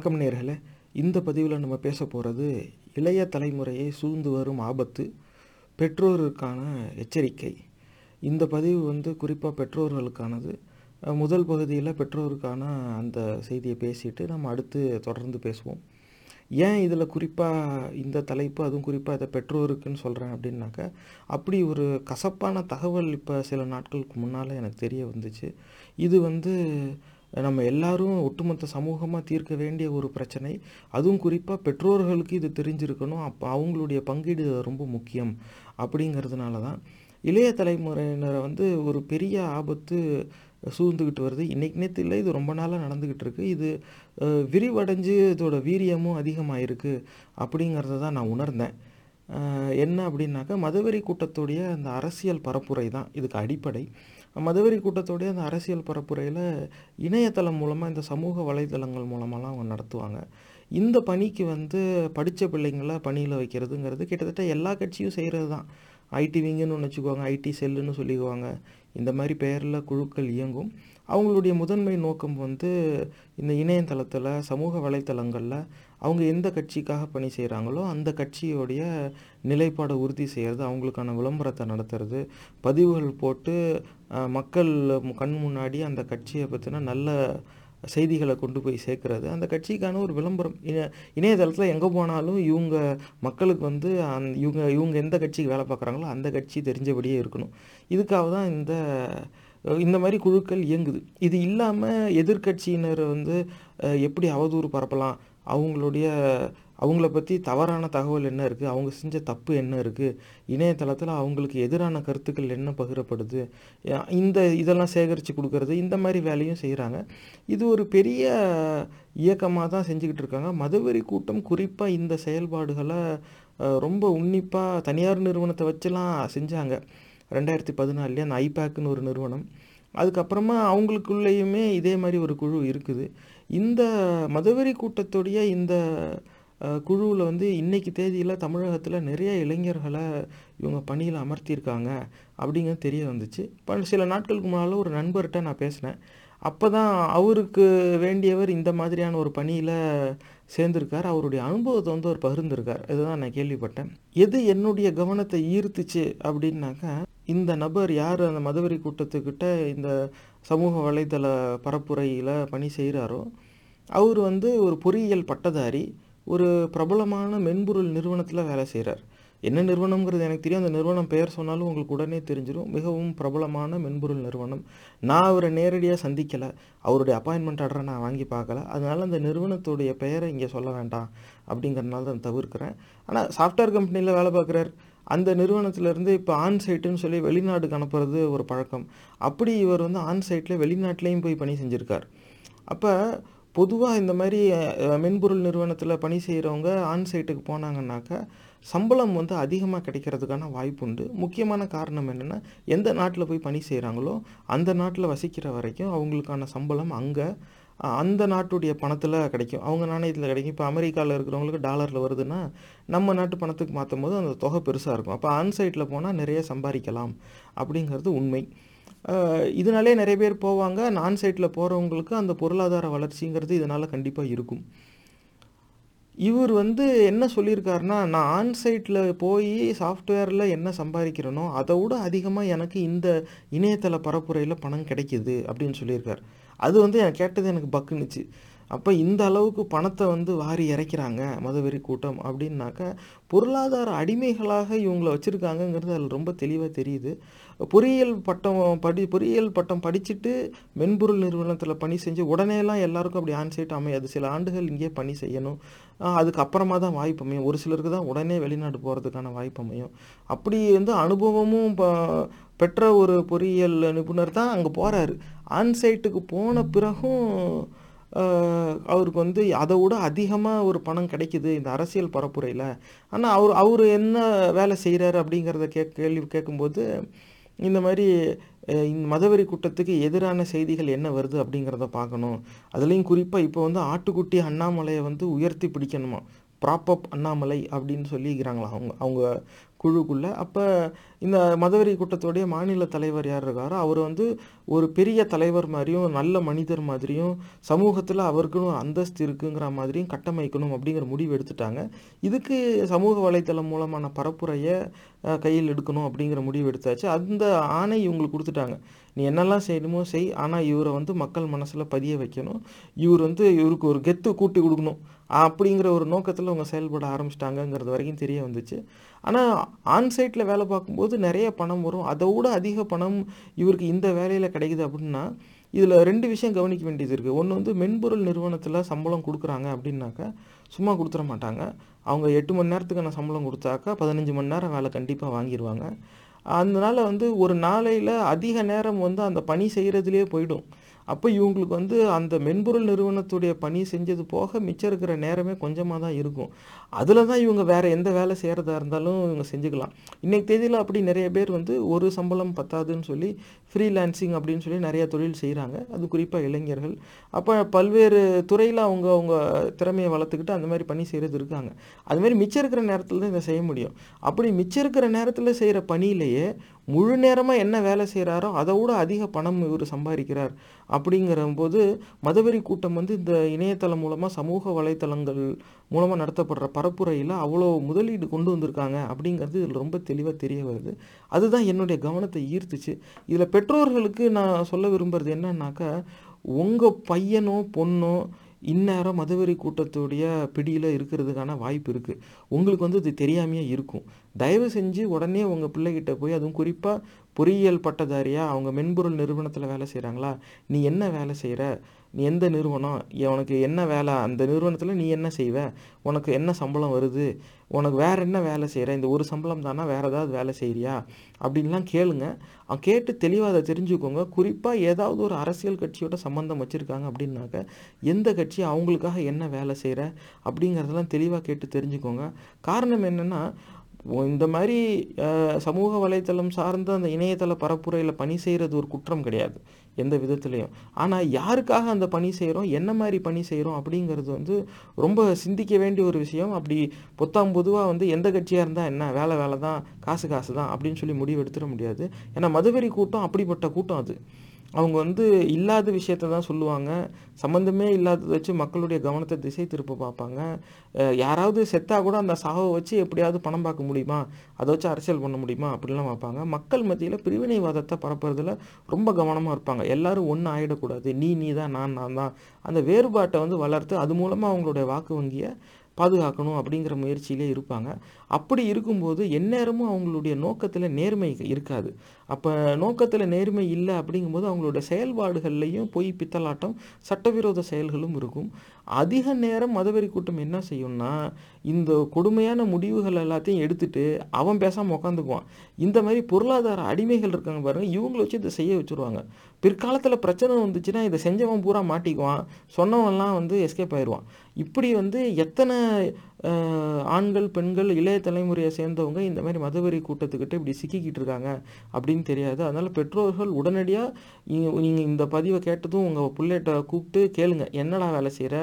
வணக்கம் நேர்களே. இந்த பதிவில் நம்ம பேச போகிறது இளைய தலைமுறையை சூழ்ந்து வரும் ஆபத்து பெற்றோருக்கான எச்சரிக்கை. இந்த பதிவு வந்து குறிப்பாக பெற்றோர்களுக்கானது. முதல் பகுதியில் பெற்றோருக்கான அந்த செய்தியை பேசிட்டு நம்ம அடுத்து தொடர்ந்து பேசுவோம். ஏன் இதில் குறிப்பாக இந்த தலைப்பு அதுவும் குறிப்பாக இதை பெற்றோருக்குன்னு சொல்கிறேன் அப்படின்னாக்கா அப்படி ஒரு கசப்பான தகவல் இப்போ சில நாட்களுக்கு முன்னால் எனக்கு தெரிய வந்துச்சு. இது வந்து நம்ம எல்லாரும் ஒட்டுமொத்த சமூகமாக தீர்க்க வேண்டிய ஒரு பிரச்சனை. அதுவும் குறிப்பாக பெற்றோர்களுக்கு இது தெரிஞ்சிருக்கணும். அப்போ அவங்களுடைய பங்கீடு ரொம்ப முக்கியம் அப்படிங்கிறதுனால தான் இளைய தலைமுறையினரை வந்து ஒரு பெரிய ஆபத்து சூழ்ந்துக்கிட்டு வருது. இன்றைக்கு நேற்று இல்லை இது ரொம்ப நாளாக நடந்துக்கிட்டு இருக்கு. இது விரிவடைஞ்சு இதோட வீரியமும் அதிகமாயிருக்கு அப்படிங்கிறத தான் நான் உணர்ந்தேன். என்ன அப்படின்னாக்கா மதவெறி கூட்டத்துடைய அந்த அரசியல் பரப்புரை தான் இதுக்கு அடிப்படை. மதுவரி கூட்டத்துடைய அந்த அரசியல் பரப்புரையில் இணையதளம் மூலமாக இந்த சமூக வலைதளங்கள் மூலமாலாம் அவங்க நடத்துவாங்க. இந்த பணிக்கு வந்து படித்த பிள்ளைங்கள பணியில் வைக்கிறதுங்கிறது கிட்டத்தட்ட எல்லா கட்சியும் செய்கிறது தான் ஐடி விங்குன்னு ஒன்று வச்சுக்குவாங்க ஐடி செல்லுன்னு சொல்லிக்குவாங்க. இந்த மாதிரி பெயரில் குழுக்கள் இயங்கும். அவங்களுடைய முதன்மை நோக்கம் வந்து இந்த இணையதளத்தில் சமூக வலைத்தளங்களில் அவங்க எந்த கட்சிக்காக பணி செய்கிறாங்களோ அந்த கட்சியோடைய நிலைப்பாடை உறுதி செய்கிறது அவங்களுக்கான விளம்பரத்தை நடத்துறது பதிவுகள் போட்டு மக்கள் கண் முன்னாடி அந்த கட்சியை பற்றின நல்ல செய்திகளை கொண்டு போய் சேர்க்கறது. அந்த கட்சிக்கான ஒரு விளம்பரம். இணைய இணையதளத்தில் எங்கே போனாலும் இவங்க மக்களுக்கு வந்து அந் இவங்க இவங்க எந்த கட்சிக்கு வேலை பார்க்குறாங்களோ அந்த கட்சி தெரிஞ்சபடியே இருக்கணும். இதுக்காக தான் இந்த இந்த மாதிரி குழுக்கள் இயங்குது. இது இல்லாமல் எதிர்க்கட்சியினர் வந்து எப்படி அவதூறு பரப்பலாம்? அவங்களுடைய அவங்கள பற்றி தவறான தகவல் என்ன இருக்குது அவங்க செஞ்ச தப்பு என்ன இருக்குது இணையதளத்தில் அவங்களுக்கு எதிரான கருத்துக்கள் என்ன பகிரப்படுது? இந்த இதெல்லாம் சேகரித்து கொடுக்கறது இந்த மாதிரி வேலையும் செய்கிறாங்க இது ஒரு பெரிய இயக்கமாக தான் செஞ்சுக்கிட்டு இருக்காங்க. மதுவெறி கூட்டம் குறிப்பாக இந்த செயல்பாடுகளை ரொம்ப உன்னிப்பாக தனியார் நிறுவனத்தை வச்சுலாம் செஞ்சாங்க. ரெண்டாயிரத்தி பதினாலே அந்த ஐபேக்குன்னு ஒரு நிறுவனம். அதுக்கப்புறமா அவங்களுக்குள்ளேயுமே இதே மாதிரி ஒரு குழு இருக்குது. இந்த மதுவெறி கூட்டத்துடைய இந்த குழுவில் வந்து இன்னைக்கு தேதியில் தமிழகத்தில் நிறைய இளைஞர்களை இவங்க பணியில் அமர்த்தியிருக்காங்க அப்படிங்கிறது தெரிய வந்துச்சு. இப்போ சில நாட்களுக்கு முன்னால் ஒரு நண்பர்கிட்ட நான் பேசினேன். அப்போ தான் அவருக்கு வேண்டியவர் இந்த மாதிரியான ஒரு பணியில் சேர்ந்திருக்கார். அவருடைய அனுபவத்தை வந்து அவர் பகிர்ந்திருக்கார். இதுதான் நான் கேள்விப்பட்டேன். எது என்னுடைய கவனத்தை ஈர்த்துச்சு அப்படின்னாக்கா இந்த நபர் யார்? அந்த மதவெறி கூட்டத்துக்கிட்ட இந்த சமூக வலைதள பரப்புரையில் பணி செய்கிறாரோ அவர் வந்து ஒரு பொறியியல் பட்டதாரி. ஒரு பிரபலமான மென்பொருள் நிறுவனத்தில் வேலை செய்கிறார் என்ன நிறுவனம்ங்கிறது எனக்கு தெரியும். அந்த நிறுவனம் பெயர் சொன்னாலும் உங்களுக்கு உடனே தெரிஞ்சிடும் மிகவும் பிரபலமான மென்பொருள் நிறுவனம். நான் அவரை நேரடியாக சந்திக்கலை. அவருடைய அப்பாயின்மெண்ட் ஆர்டரை நான் வாங்கி பார்க்கல. அதனால அந்த நிறுவனத்துடைய பெயரை இங்கே சொல்ல வேண்டாம் அப்படிங்கிறனால தான் தவிர்க்கிறேன். ஆனால் சாஃப்ட்வேர் கம்பெனியில் வேலை பார்க்குறார். அந்த நிறுவனத்திலேருந்து இப்போ ஆன் சைட்டுன்னு சொல்லி வெளிநாட்டுக்கு அனுப்புறது ஒரு பழக்கம். அப்படி இவர் வந்து ஆன் சைட்டில் வெளிநாட்டிலையும் போய் பணி செஞ்சுருக்கார். அப்போ பொதுவாக இந்த மாதிரி மென்பொருள் நிறுவனத்தில் பணி செய்கிறவங்க ஆன் சைட்டுக்கு போனாங்கன்னாக்கா சம்பளம் வந்து அதிகமாக கிடைக்கிறதுக்கான வாய்ப்பு உண்டு. முக்கியமான காரணம் என்னென்னா எந்த நாட்டில் போய் பணி செய்கிறாங்களோ அந்த நாட்டில் வசிக்கிற வரைக்கும் அவங்களுக்கான சம்பளம் அங்கே அந்த நாட்டுடைய பணத்தில் கிடைக்கும். அவங்க நாணயத்தில் கிடைக்கும். இப்போ அமெரிக்காவில் இருக்கிறவங்களுக்கு டாலரில் வருதுன்னா நம்ம நாட்டு பணத்துக்கு மாற்றும் போது அந்த தொகை பெருசாக இருக்கும். அப்போ ஆன்சைட்டில் போனால் நிறைய சம்பாதிக்கலாம் அப்படிங்கிறது உண்மை. இதனாலே நிறைய பேர் போவாங்க. நான் சைட்டில் போகிறவங்களுக்கு அந்த பொருளாதார வளர்ச்சிங்கிறது இதனால் கண்டிப்பாக இருக்கும். இவர் வந்து என்ன சொல்லியிருக்காருன்னா நான் ஆன் சைட்டில் போய் சாஃப்ட்வேரில் என்ன சம்பாதிக்கிறேனோ அதை விட அதிகமாக எனக்கு இந்த இணையதள பரப்புரையில் பணம் கிடைக்கிது அப்படின்னு சொல்லியிருக்கார். அது வந்து எனக்கு கேட்டது எனக்கு பக்குனுச்சு. அப்போ இந்த அளவுக்கு பணத்தை வந்து வாரி இறைக்கிறாங்க மதவெறி கூட்டம் அப்படின்னாக்கா பொருளாதார அடிமைகளாக இவங்களை வச்சுருக்காங்கங்கிறது அதில் ரொம்ப தெளிவாக தெரியுது. பொறியியல் பட்டம் படி பொறியியல் பட்டம் படிச்சுட்டு மென்பொருள் நிறுவனத்தில் பணி செஞ்சு உடனேலாம் எல்லாருக்கும் அப்படி ஆன்சைட் அமையாது. சில ஆண்டுகள் இங்கே பணி செய்யணும். அதுக்கப்புறமா தான் வாய்ப்பு அமையும். ஒரு சிலருக்கு தான் உடனே வெளிநாடு போகிறதுக்கான வாய்ப்பு அமையும். அப்படி வந்து அனுபவமும் ப- பெற்ற ஒரு பொறியியல் நிபுணர் தான் அங்கே போகிறாரு ஆன்சைட்டுக்கு போன பிறகும் அவருக்கு வந்து அதை விட அதிகமாக ஒரு பணம் கிடைக்குது இந்த அரசியல் பரப்புரையில். ஆனால் அவர் அவர் என்ன வேலை செய்கிறாரு அப்படிங்கிறத கே கேள்வி கேட்கும்போது இந்த மாதிரி இந்த மதவெறி கூட்டத்துக்கு எதிரான செய்திகள் என்ன வருது அப்படிங்கிறத பார்க்கணும். அதுலேயும் குறிப்பாக இப்போ வந்து ஆட்டுக்குட்டி அண்ணாமலையை வந்து உயர்த்தி பிடிக்கணுமா? ப்ராப்பப் அண்ணாமலை அப்படின்னு சொல்லிக்கிறாங்களா அவங்க அவங்க குழுக்குள்ளே. அப்போ இந்த மதவெறி கூட்டத்துடைய மாநில தலைவர் யார் இருக்காரோ அவர் வந்து ஒரு பெரிய தலைவர் மாதிரியும் நல்ல மனிதர் மாதிரியும் சமூகத்தில் அவருக்குன்னு அந்தஸ்து இருக்குங்கிற மாதிரியும் கட்டமைக்கணும் அப்படிங்கிற முடிவு எடுத்துட்டாங்க. இதுக்கு சமூக வலைத்தளம் மூலமான பரப்புரையை கையில் எடுக்கணும் அப்படிங்கிற முடிவு எடுத்தாச்சு. அந்த ஆணை இவங்களுக்கு கொடுத்துட்டாங்க. நீ என்னெல்லாம் செய்யணுமோ செய். ஆனால் இவரை வந்து மக்கள் மனசில் பதிய வைக்கணும். இவர் வந்து இவருக்கு ஒரு கெத்து கூட்டி கொடுக்கணும். அப்படிங்கிற ஒரு நோக்கத்தில் அவங்க செயல்பட ஆரம்பிச்சிட்டாங்கங்கிறது வரைக்கும் தெரிய வந்துச்சு. ஆனால் ஆன்சைட்டில் வேலை பார்க்கும்போது நிறைய பணம் வரும். அதை விட அதிக பணம் இவருக்கு இந்த வேலையில் கிடைக்குது அப்படின்னா இதில் ரெண்டு விஷயம் கவனிக்க வேண்டியது இருக்குது ஒன்று வந்து மென்பொருள் நிறுவனத்தில் சம்பளம் கொடுக்குறாங்க அப்படின்னாக்கா சும்மா கொடுத்துட மாட்டாங்க. அவங்க எட்டு மணி நேரத்துக்கான சம்பளம் கொடுத்தாக்கா பதினஞ்சு மணி நேரம் வேலை கண்டிப்பாக வாங்கிடுவாங்க அதனால வந்து ஒரு நாளையில் அதிக நேரம் வந்து அந்த பணி செய்கிறதுலே போயிடும். அப்போ இவங்களுக்கு வந்து அந்த மென்பொருள் நிறுவனத்துடைய பணி செஞ்சது போக மிச்சம் இருக்கிற நேரமே கொஞ்சமாக தான் இருக்கும். அதில் தான் இவங்க வேறு எந்த வேலை செய்கிறதா இருந்தாலும் இவங்க செஞ்சுக்கலாம். இன்றைக்கு தேதியில் அப்படி நிறைய பேர் வந்து ஒரு சம்பளம் பத்தாதுன்னு சொல்லி ஃப்ரீலான்சிங் அப்படின்னு சொல்லி நிறைய தொழில் செய்கிறாங்க அது குறிப்பாக இளைஞர்கள். அப்போ பல்வேறு துறையில் அவங்க அவங்க திறமையை வளர்த்துக்கிட்டு அந்த மாதிரி பணி செய்கிறது இருக்காங்க. அதுமாரி மிச்சம் இருக்கிற நேரத்தில் தான் இதை செய்ய முடியும். அப்படி மிச்சம் இருக்கிற நேரத்தில் செய்கிற பணியிலேயே முழு நேரமாக என்ன வேலை செய்கிறாரோ அதை விட அதிக பணம் இவர் சம்பாதிக்கிறார். அப்படிங்கிற போது மதவெறி கூட்டம் வந்து இந்த இணையதளம் மூலமாக சமூக வலைத்தளங்கள் மூலமாக நடத்தப்படுற பரப்புரையில் அவ்வளோ முதலீடு கொண்டு வந்திருக்காங்க அப்படிங்கிறது இதில் ரொம்ப தெளிவாக தெரிய வருது. அதுதான் என்னுடைய கவனத்தை ஈர்த்துச்சு. இதில் பெற்றோர்களுக்கு நான் சொல்ல விரும்புறது என்னன்னாக்கா உங்கள் பையனோ பொண்ணோ இந்நேரம் மதுவெறி கூட்டத்துடைய பிடியில் இருக்கிறதுக்கான வாய்ப்பு இருக்குது உங்களுக்கு வந்து இது தெரியாமையே இருக்கும். தயவு செஞ்சு உடனே உங்கள் பிள்ளைகிட்ட போய் அதுவும் குறிப்பாக பொறியியல் பட்டதாரியாக அவங்க மென்பொருள் நிறுவனத்தில் வேலை செய்கிறாங்களா நீ என்ன வேலை செய்கிற நீ எந்த நிறுவனம்? உனக்கு என்ன வேலை? அந்த நிறுவனத்தில் நீ என்ன செய்வ? உனக்கு என்ன சம்பளம் வருது? உனக்கு வேறு என்ன வேலை செய்கிற இந்த ஒரு சம்பளம் தானா? வேறு ஏதாவது வேலை செய்கிறியா அப்படின்லாம் கேளுங்க. கேட்டு தெளிவாக அதை தெரிஞ்சுக்கோங்க. குறிப்பாக ஏதாவது ஒரு அரசியல் கட்சியோட சம்மந்தம் வச்சுருக்காங்க அப்படின்னாக்க எந்த கட்சி அவங்களுக்காக என்ன வேலை செய்கிற அப்படிங்கிறதெல்லாம் தெளிவாக கேட்டு தெரிஞ்சுக்கோங்க. காரணம் என்னென்னா இந்த மாதிரி சமூக வலைத்தளம் சார்ந்த அந்த இணையதள பரப்புரையில் பணி செய்கிறது ஒரு குற்றம் கிடையாது. எந்த விதத்துலேயும். ஆனால் யாருக்காக அந்த பணி செய்கிறோம் என்ன மாதிரி பணி செய்கிறோம் அப்படிங்கிறது வந்து ரொம்ப சிந்திக்க வேண்டிய ஒரு விஷயம். அப்படி பொத்தாம் பொதுவாக வந்து எந்த கட்சியாக இருந்தால் என்ன? வேலை வேலை தான். காசு காசு தான். அப்படின்னு சொல்லி முடிவு எடுத்துட முடியாது. ஏன்னா மதுவெறி கூட்டம் அப்படிப்பட்ட கூட்டம் அது. அவங்க வந்து இல்லாத விஷயத்த தான் சொல்லுவாங்க. சம்மந்தமே இல்லாததை வச்சு மக்களுடைய கவனத்தை திசை திருப்ப பார்ப்பாங்க. யாராவது செத்தா கூட அந்த சாவை வச்சு எப்படியாவது பணம் பார்க்க முடியுமா? அதை வச்சு அரசியல் பண்ண முடியுமா? அப்படிலாம் பார்ப்பாங்க. மக்கள் மத்தியில் பிரிவினைவாதத்தை பரப்புறதுல ரொம்ப கவனமாக இருப்பாங்க. எல்லாரும் ஒன்று ஆகிடக்கூடாது நீ நீ தான் நான் நான் தான். அந்த வேறுபாட்டை வந்து வளர்த்து அது மூலமாக அவங்களுடைய வாக்கு வங்கியை பாதுகாக்கணும் அப்படிங்கிற முயற்சியிலே இருப்பாங்க. அப்படி இருக்கும்போது எந்நேரமும் அவங்களுடைய நோக்கத்தில் நேர்மை இருக்காது. அப்போ நோக்கத்தில் நேர்மை இல்லை அப்படிங்கும்போது அவங்களோட செயல்பாடுகள்லையும் பொய் பித்தலாட்டம் சட்டவிரோத செயல்களும் இருக்கும். அதிக நேரம் மதவெறி கூட்டம் என்ன செய்யும்னா இந்த கொடுமையான முடிவுகள் எல்லாத்தையும் எடுத்துட்டு அவன் பேசாமல் உக்காந்துக்குவான். இந்த மாதிரி பொருளாதார அடிமைகள் இருக்காங்க பாருங்க இவங்களை வச்சு இதை செய்ய வச்சுருவாங்க. பிற்காலத்தில் பிரச்சனை வந்துச்சுன்னா இதை செஞ்சவன் பூரா மாட்டிக்குவான் சொன்னவன்லாம் வந்து எஸ்கேப் ஆயிடுவான். இப்படி வந்து எத்தனை ஆண்கள் பெண்கள் இளைய தலைமுறையை சேர்ந்தவங்க இந்த மாதிரி மதவெறி கூட்டத்துக்கிட்ட இப்படி சிக்கிக்கிட்டு இருக்காங்க அப்படின்னு தெரியாது. அதனால் பெற்றோர்கள் உடனடியாக நீங்கள் இந்த பதிவை கேட்டதும் உங்கள் பிள்ளைகிட்ட கூப்பிட்டு கேளுங்க. என்னடா வேலை செய்கிற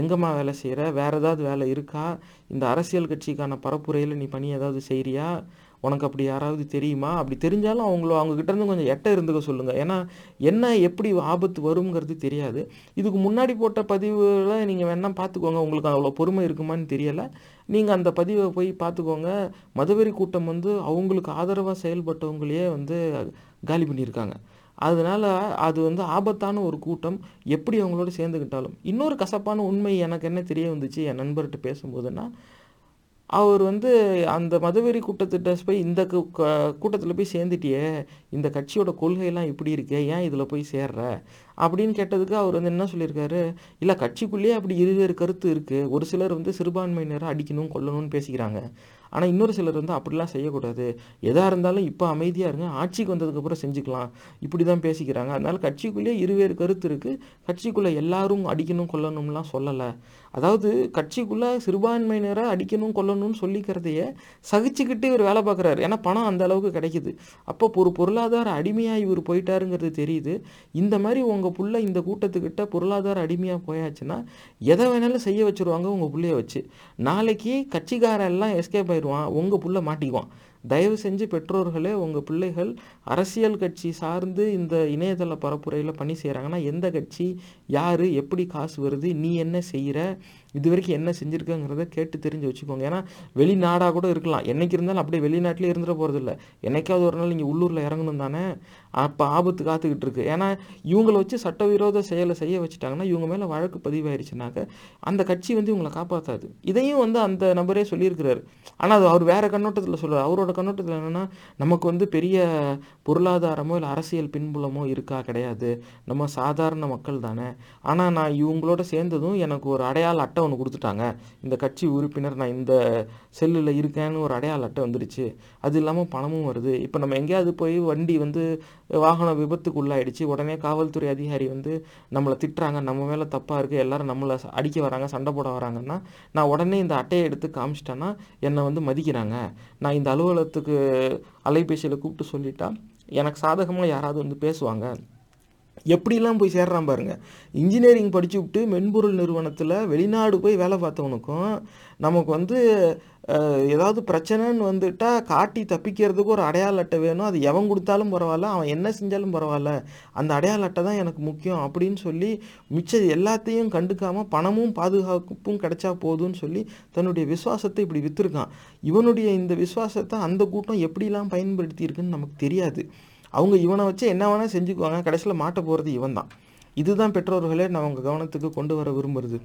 எங்கம்மா வேலை செய்கிற வேறு ஏதாவது வேலை இருக்கா? இந்த அரசியல் கட்சிக்கான பரப்புரையில் நீ பணி ஏதாவது செய்கிறியா உனக்கு அப்படி யாராவது தெரியுமா? அப்படி தெரிஞ்சாலும் அவங்கள அவங்ககிட்ட இருந்து கொஞ்சம் எட்ட இருந்துக்க சொல்லுங்கள் ஏன்னா என்ன எப்படி ஆபத்து வருங்கிறது தெரியாது. இதுக்கு முன்னாடி போட்ட பதிவில் நீங்கள் வேணால் பார்த்துக்கோங்க. உங்களுக்கு அவ்வளோ பொறுமை இருக்குமான்னு தெரியலை. நீங்கள் அந்த பதிவை போய் பார்த்துக்கோங்க. மதவெறி கூட்டம் வந்து அவங்களுக்கு ஆதரவாக செயல்பட்டவங்களையே வந்து காலி பண்ணியிருக்காங்க. அதனால் அது வந்து ஆபத்தான ஒரு கூட்டம். எப்படி அவங்களோட சேர்ந்துக்கிட்டாலும். இன்னொரு கசப்பான உண்மை எனக்கு என்ன தெரிய வந்துச்சு? என் நண்பர்கிட்ட பேசும்போதுன்னா அவர் வந்து அந்த மதவெறி கூட்டத்திட்ட போய் இந்த கூட்டத்தில் போய் சேர்ந்துட்டியே இந்த கட்சியோட கொள்கையெல்லாம் இப்படி இருக்கே ஏன் இதில் போய் சேர்ற? அப்படின்னு கேட்டதுக்கு அவர் வந்து என்ன சொல்லியிருக்காரு? இல்லை கட்சிக்குள்ளேயே அப்படி இருவேறு கருத்து இருக்குது ஒரு சிலர் வந்து சிறுபான்மையினரை அடிக்கணும் கொல்லணும்னு பேசிக்கிறாங்க. ஆனால் இன்னொரு சிலர் வந்து அப்படிலாம் செய்யக்கூடாது. எதாக இருந்தாலும் இப்போ அமைதியாக இருங்க. ஆட்சிக்கு வந்ததுக்கப்புறம் செஞ்சுக்கலாம். இப்படி தான் பேசிக்கிறாங்க. அதனால் கட்சிக்குள்ளேயே இருவேறு கருத்து இருக்குது கட்சிக்குள்ளே எல்லாரும் அடிக்கணும் கொல்லணும்லாம் சொல்லலை. அதாவது கட்சிக்குள்ளே சிறுபான்மையினரை அடிக்கணும் கொல்லணும்னு சொல்லிக்கிறதையே சகிச்சுக்கிட்டு இவர் வேலை பார்க்குறாரு. ஏன்னா பணம் அந்த அளவுக்கு கிடைக்குது. அப்போ ஒரு பொருளாதார அடிமையாக இவர் போயிட்டாருங்கிறது தெரியுது. இந்த மாதிரி உங்கள் புள்ள இந்த கூட்டத்துக்கிட்ட பொருளாதார அடிமையாக போயாச்சுன்னா எதை வேணாலும் செய்ய வச்சுருவாங்க உங்கள் பிள்ளைய வச்சு. நாளைக்கு கட்சிக்காரெல்லாம் எஸ்கேப் ஆகி ஆயிடுவான் உங்கள் புள்ள மாட்டிக்குவான். தயவு செஞ்சு பெற்றோர்களே உங்கள் பிள்ளைகள் அரசியல் கட்சி சார்ந்து இந்த இணையதள பரப்புரையில் பணி செய்கிறாங்கன்னா எந்த கட்சி யார் எப்படி காசு வருது நீ என்ன செய்கிற இது வரைக்கும் என்ன செஞ்சுருக்கங்கிறத கேட்டு தெரிஞ்சு வச்சுக்கோங்க. ஏன்னா வெளிநாடாக கூட இருக்கலாம். என்னைக்கு இருந்தாலும் அப்படியே வெளிநாட்டிலே இருந்துட போகிறதில்ல என்னைக்காவது ஒரு நாள் இங்கே உள்ளூரில் இறங்கணும் தானே? அப்போ ஆபத்து காத்துக்கிட்டு இருக்கு. ஏன்னா இவங்கள வச்சு சட்டவிரோத செயலை செய்ய வச்சுட்டாங்கன்னா இவங்க மேலே வழக்கு பதிவாயிருச்சுனாக்க அந்த கட்சி வந்து இவங்களை காப்பாற்றாது இதையும் வந்து அந்த நபரே சொல்லியிருக்கிறாரு. ஆனால் அது அவர் வேறு கண்ணோட்டத்தில் சொல்லுவார் அவரோட கண்ணோட்டத்தில் என்னென்னா நமக்கு வந்து பெரிய பொருளாதாரமோ இல்லை அரசியல் பின்புலமோ இருக்கா? கிடையாது. நம்ம சாதாரண மக்கள் தானே. ஆனால் நான் இவங்களோட சேர்ந்ததும் எனக்கு ஒரு அடையாள அட்டை ஒன்று கொடுத்துட்டாங்க. இந்த கட்சி உறுப்பினர் நான் இந்த செல்லில் இருக்கேன்னு ஒரு அடையாள அட்டை வந்துடுச்சு அது இல்லாமல் பணமும் வருது. இப்போ நம்ம எங்கேயாவது போய் வண்டி வந்து வாகன விபத்துக்கு உள்ளாயிடுச்சு உடனே காவல்துறை அதிகாரி வந்து நம்மளை திட்டுறாங்க. நம்ம மேலே தப்பாக இருக்குது எல்லோரும் நம்மளை அடிக்க வராங்க சண்டை போட வராங்கன்னா நான் உடனே இந்த அட்டையை எடுத்து காமிச்சிட்டேன்னா என்னை வந்து மதிக்கிறாங்க. நான் இந்த அலுவலகத்துக்கு அலைபேசியில் கூப்பிட்டு சொல்லிட்டா எனக்கு சாதகமாக யாராவது வந்து பேசுவாங்க. எப்படிலாம் போய் சேர்றான் பாருங்க. இன்ஜினியரிங் படிச்சு விட்டு மென்பொருள் நிறுவனத்தில் வெளிநாடு போய் வேலை பார்த்தவனுக்கும் நமக்கு வந்து ஏதாவது பிரச்சனைன்னு வந்துட்டா காட்டி தப்பிக்கிறதுக்கு ஒரு அடையாள அட்டை வேணும். அது எவன் கொடுத்தாலும் பரவாயில்ல அவன் என்ன செஞ்சாலும் பரவாயில்ல. அந்த அடையாள அட்டை தான் எனக்கு முக்கியம் அப்படின்னு சொல்லி மிச்சம் எல்லாத்தையும் கண்டுக்காமல் பணமும் பாதுகாப்பும் கிடைச்சா போதும்னு சொல்லி தன்னுடைய விசுவாசத்தை இப்படி விற்றுருக்கான் இவனுடைய இந்த விசுவாசத்தை அந்த கூட்டம் எப்படிலாம் பயன்படுத்தியிருக்குன்னு நமக்கு தெரியாது. அவங்க இவனை வச்சு என்ன வேணால் செஞ்சுக்குவாங்க. கடைசியில் மாட்ட போகிறது இவன் தான் இதுதான் பெற்றோர்களே நான் உங்கள் கவனத்துக்கு கொண்டு வர விரும்புறது.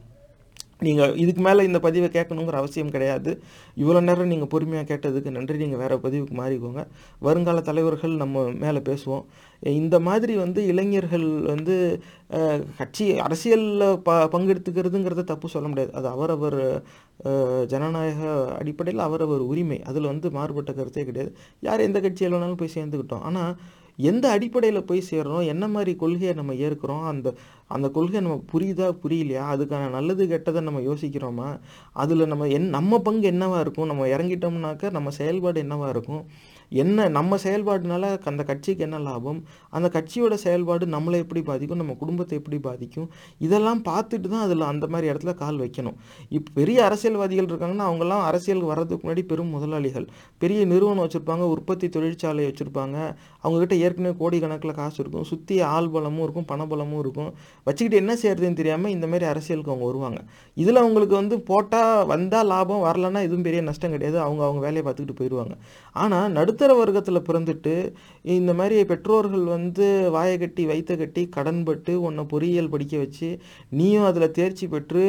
நீங்கள் இதுக்கு மேலே இந்த பதிவை கேட்கணுங்கிற அவசியம் கிடையாது. இவ்வளோ நேரம் நீங்கள் பொறுமையாக கேட்டதுக்கு நன்றி. நீங்கள் வேறு பதிவுக்கு மாறிக்கோங்க. வருங்கால தலைவர்கள் நம்ம மேலே பேசுவோம். இந்த மாதிரி வந்து இளைஞர்கள் வந்து கட்சி அரசியலில் ப பங்கெடுத்துக்கிறதுங்கிறத தப்பு சொல்ல முடியாது. அது அவரவர் ஜனநாயக அடிப்படையில் அவரவர் உரிமை. அதில் வந்து மாறுபட்ட கருத்தே கிடையாது. யார் எந்த கட்சியில் வேணாலும் போய் சேர்ந்துக்கிட்டோம். ஆனால் எந்த அடிப்படையில் போய் சேர்றோம் என்ன மாதிரி கொள்கையை நம்ம ஏற்கிறோம்? அந்த அந்த கொள்கை நம்ம புரியுதா புரியலையா? அதுக்கான நல்லது கெட்டதை நம்ம யோசிக்கிறோமா? அதில் நம்ம என் நம்ம பங்கு என்னவாக இருக்கும்? நம்ம இறங்கிட்டோம்னாக்க நம்ம செயல்பாடு என்னவாக இருக்கும்? என்ன நம்ம செயல்பாடுனால அந்த கட்சிக்கு என்ன லாபம்? அந்த கட்சியோட செயல்பாடு நம்மளை எப்படி பாதிக்கும்? நம்ம குடும்பத்தை எப்படி பாதிக்கும்? இதெல்லாம் பார்த்துட்டு தான் அதில் அந்த மாதிரி இடத்துல கால் வைக்கணும். இப்போ பெரிய அரசியல்வாதிகள் இருக்காங்கன்னா அவங்கெல்லாம் அரசியலுக்கு வர்றதுக்கு முன்னாடி பெரும் முதலாளிகள். பெரிய நிறுவனம் வச்சுருப்பாங்க உற்பத்தி தொழிற்சாலை வச்சுருப்பாங்க. அவங்கக்கிட்ட ஏற்கனவே கோடிக்கணக்கில் காசு இருக்கும். சுற்றி ஆள் பலமும் இருக்கும் பணபலமும் இருக்கும். வச்சுக்கிட்டு என்ன செய்யறதுன்னு தெரியாமல் இந்த மாதிரி அரசியலுக்கு அவங்க வருவாங்க. இதில் அவங்களுக்கு வந்து போட்டால் வந்தால் லாபம் வரலன்னா எதுவும் பெரிய நஷ்டம் கிடையாது. அவங்க அவங்க வேலையை பார்த்துக்கிட்டு போயிடுவாங்க ஆனால் நடுத்தர வர்க்கத்தில் பிறந்துட்டு இந்த மாதிரி பெற்றோர்கள் வந்து வாயை கட்டி வைத்த கட்டி கடன்பட்டு உன்னை பொறியியல் படிக்க வச்சு நீயும் அதில் தேர்ச்சி பெற்று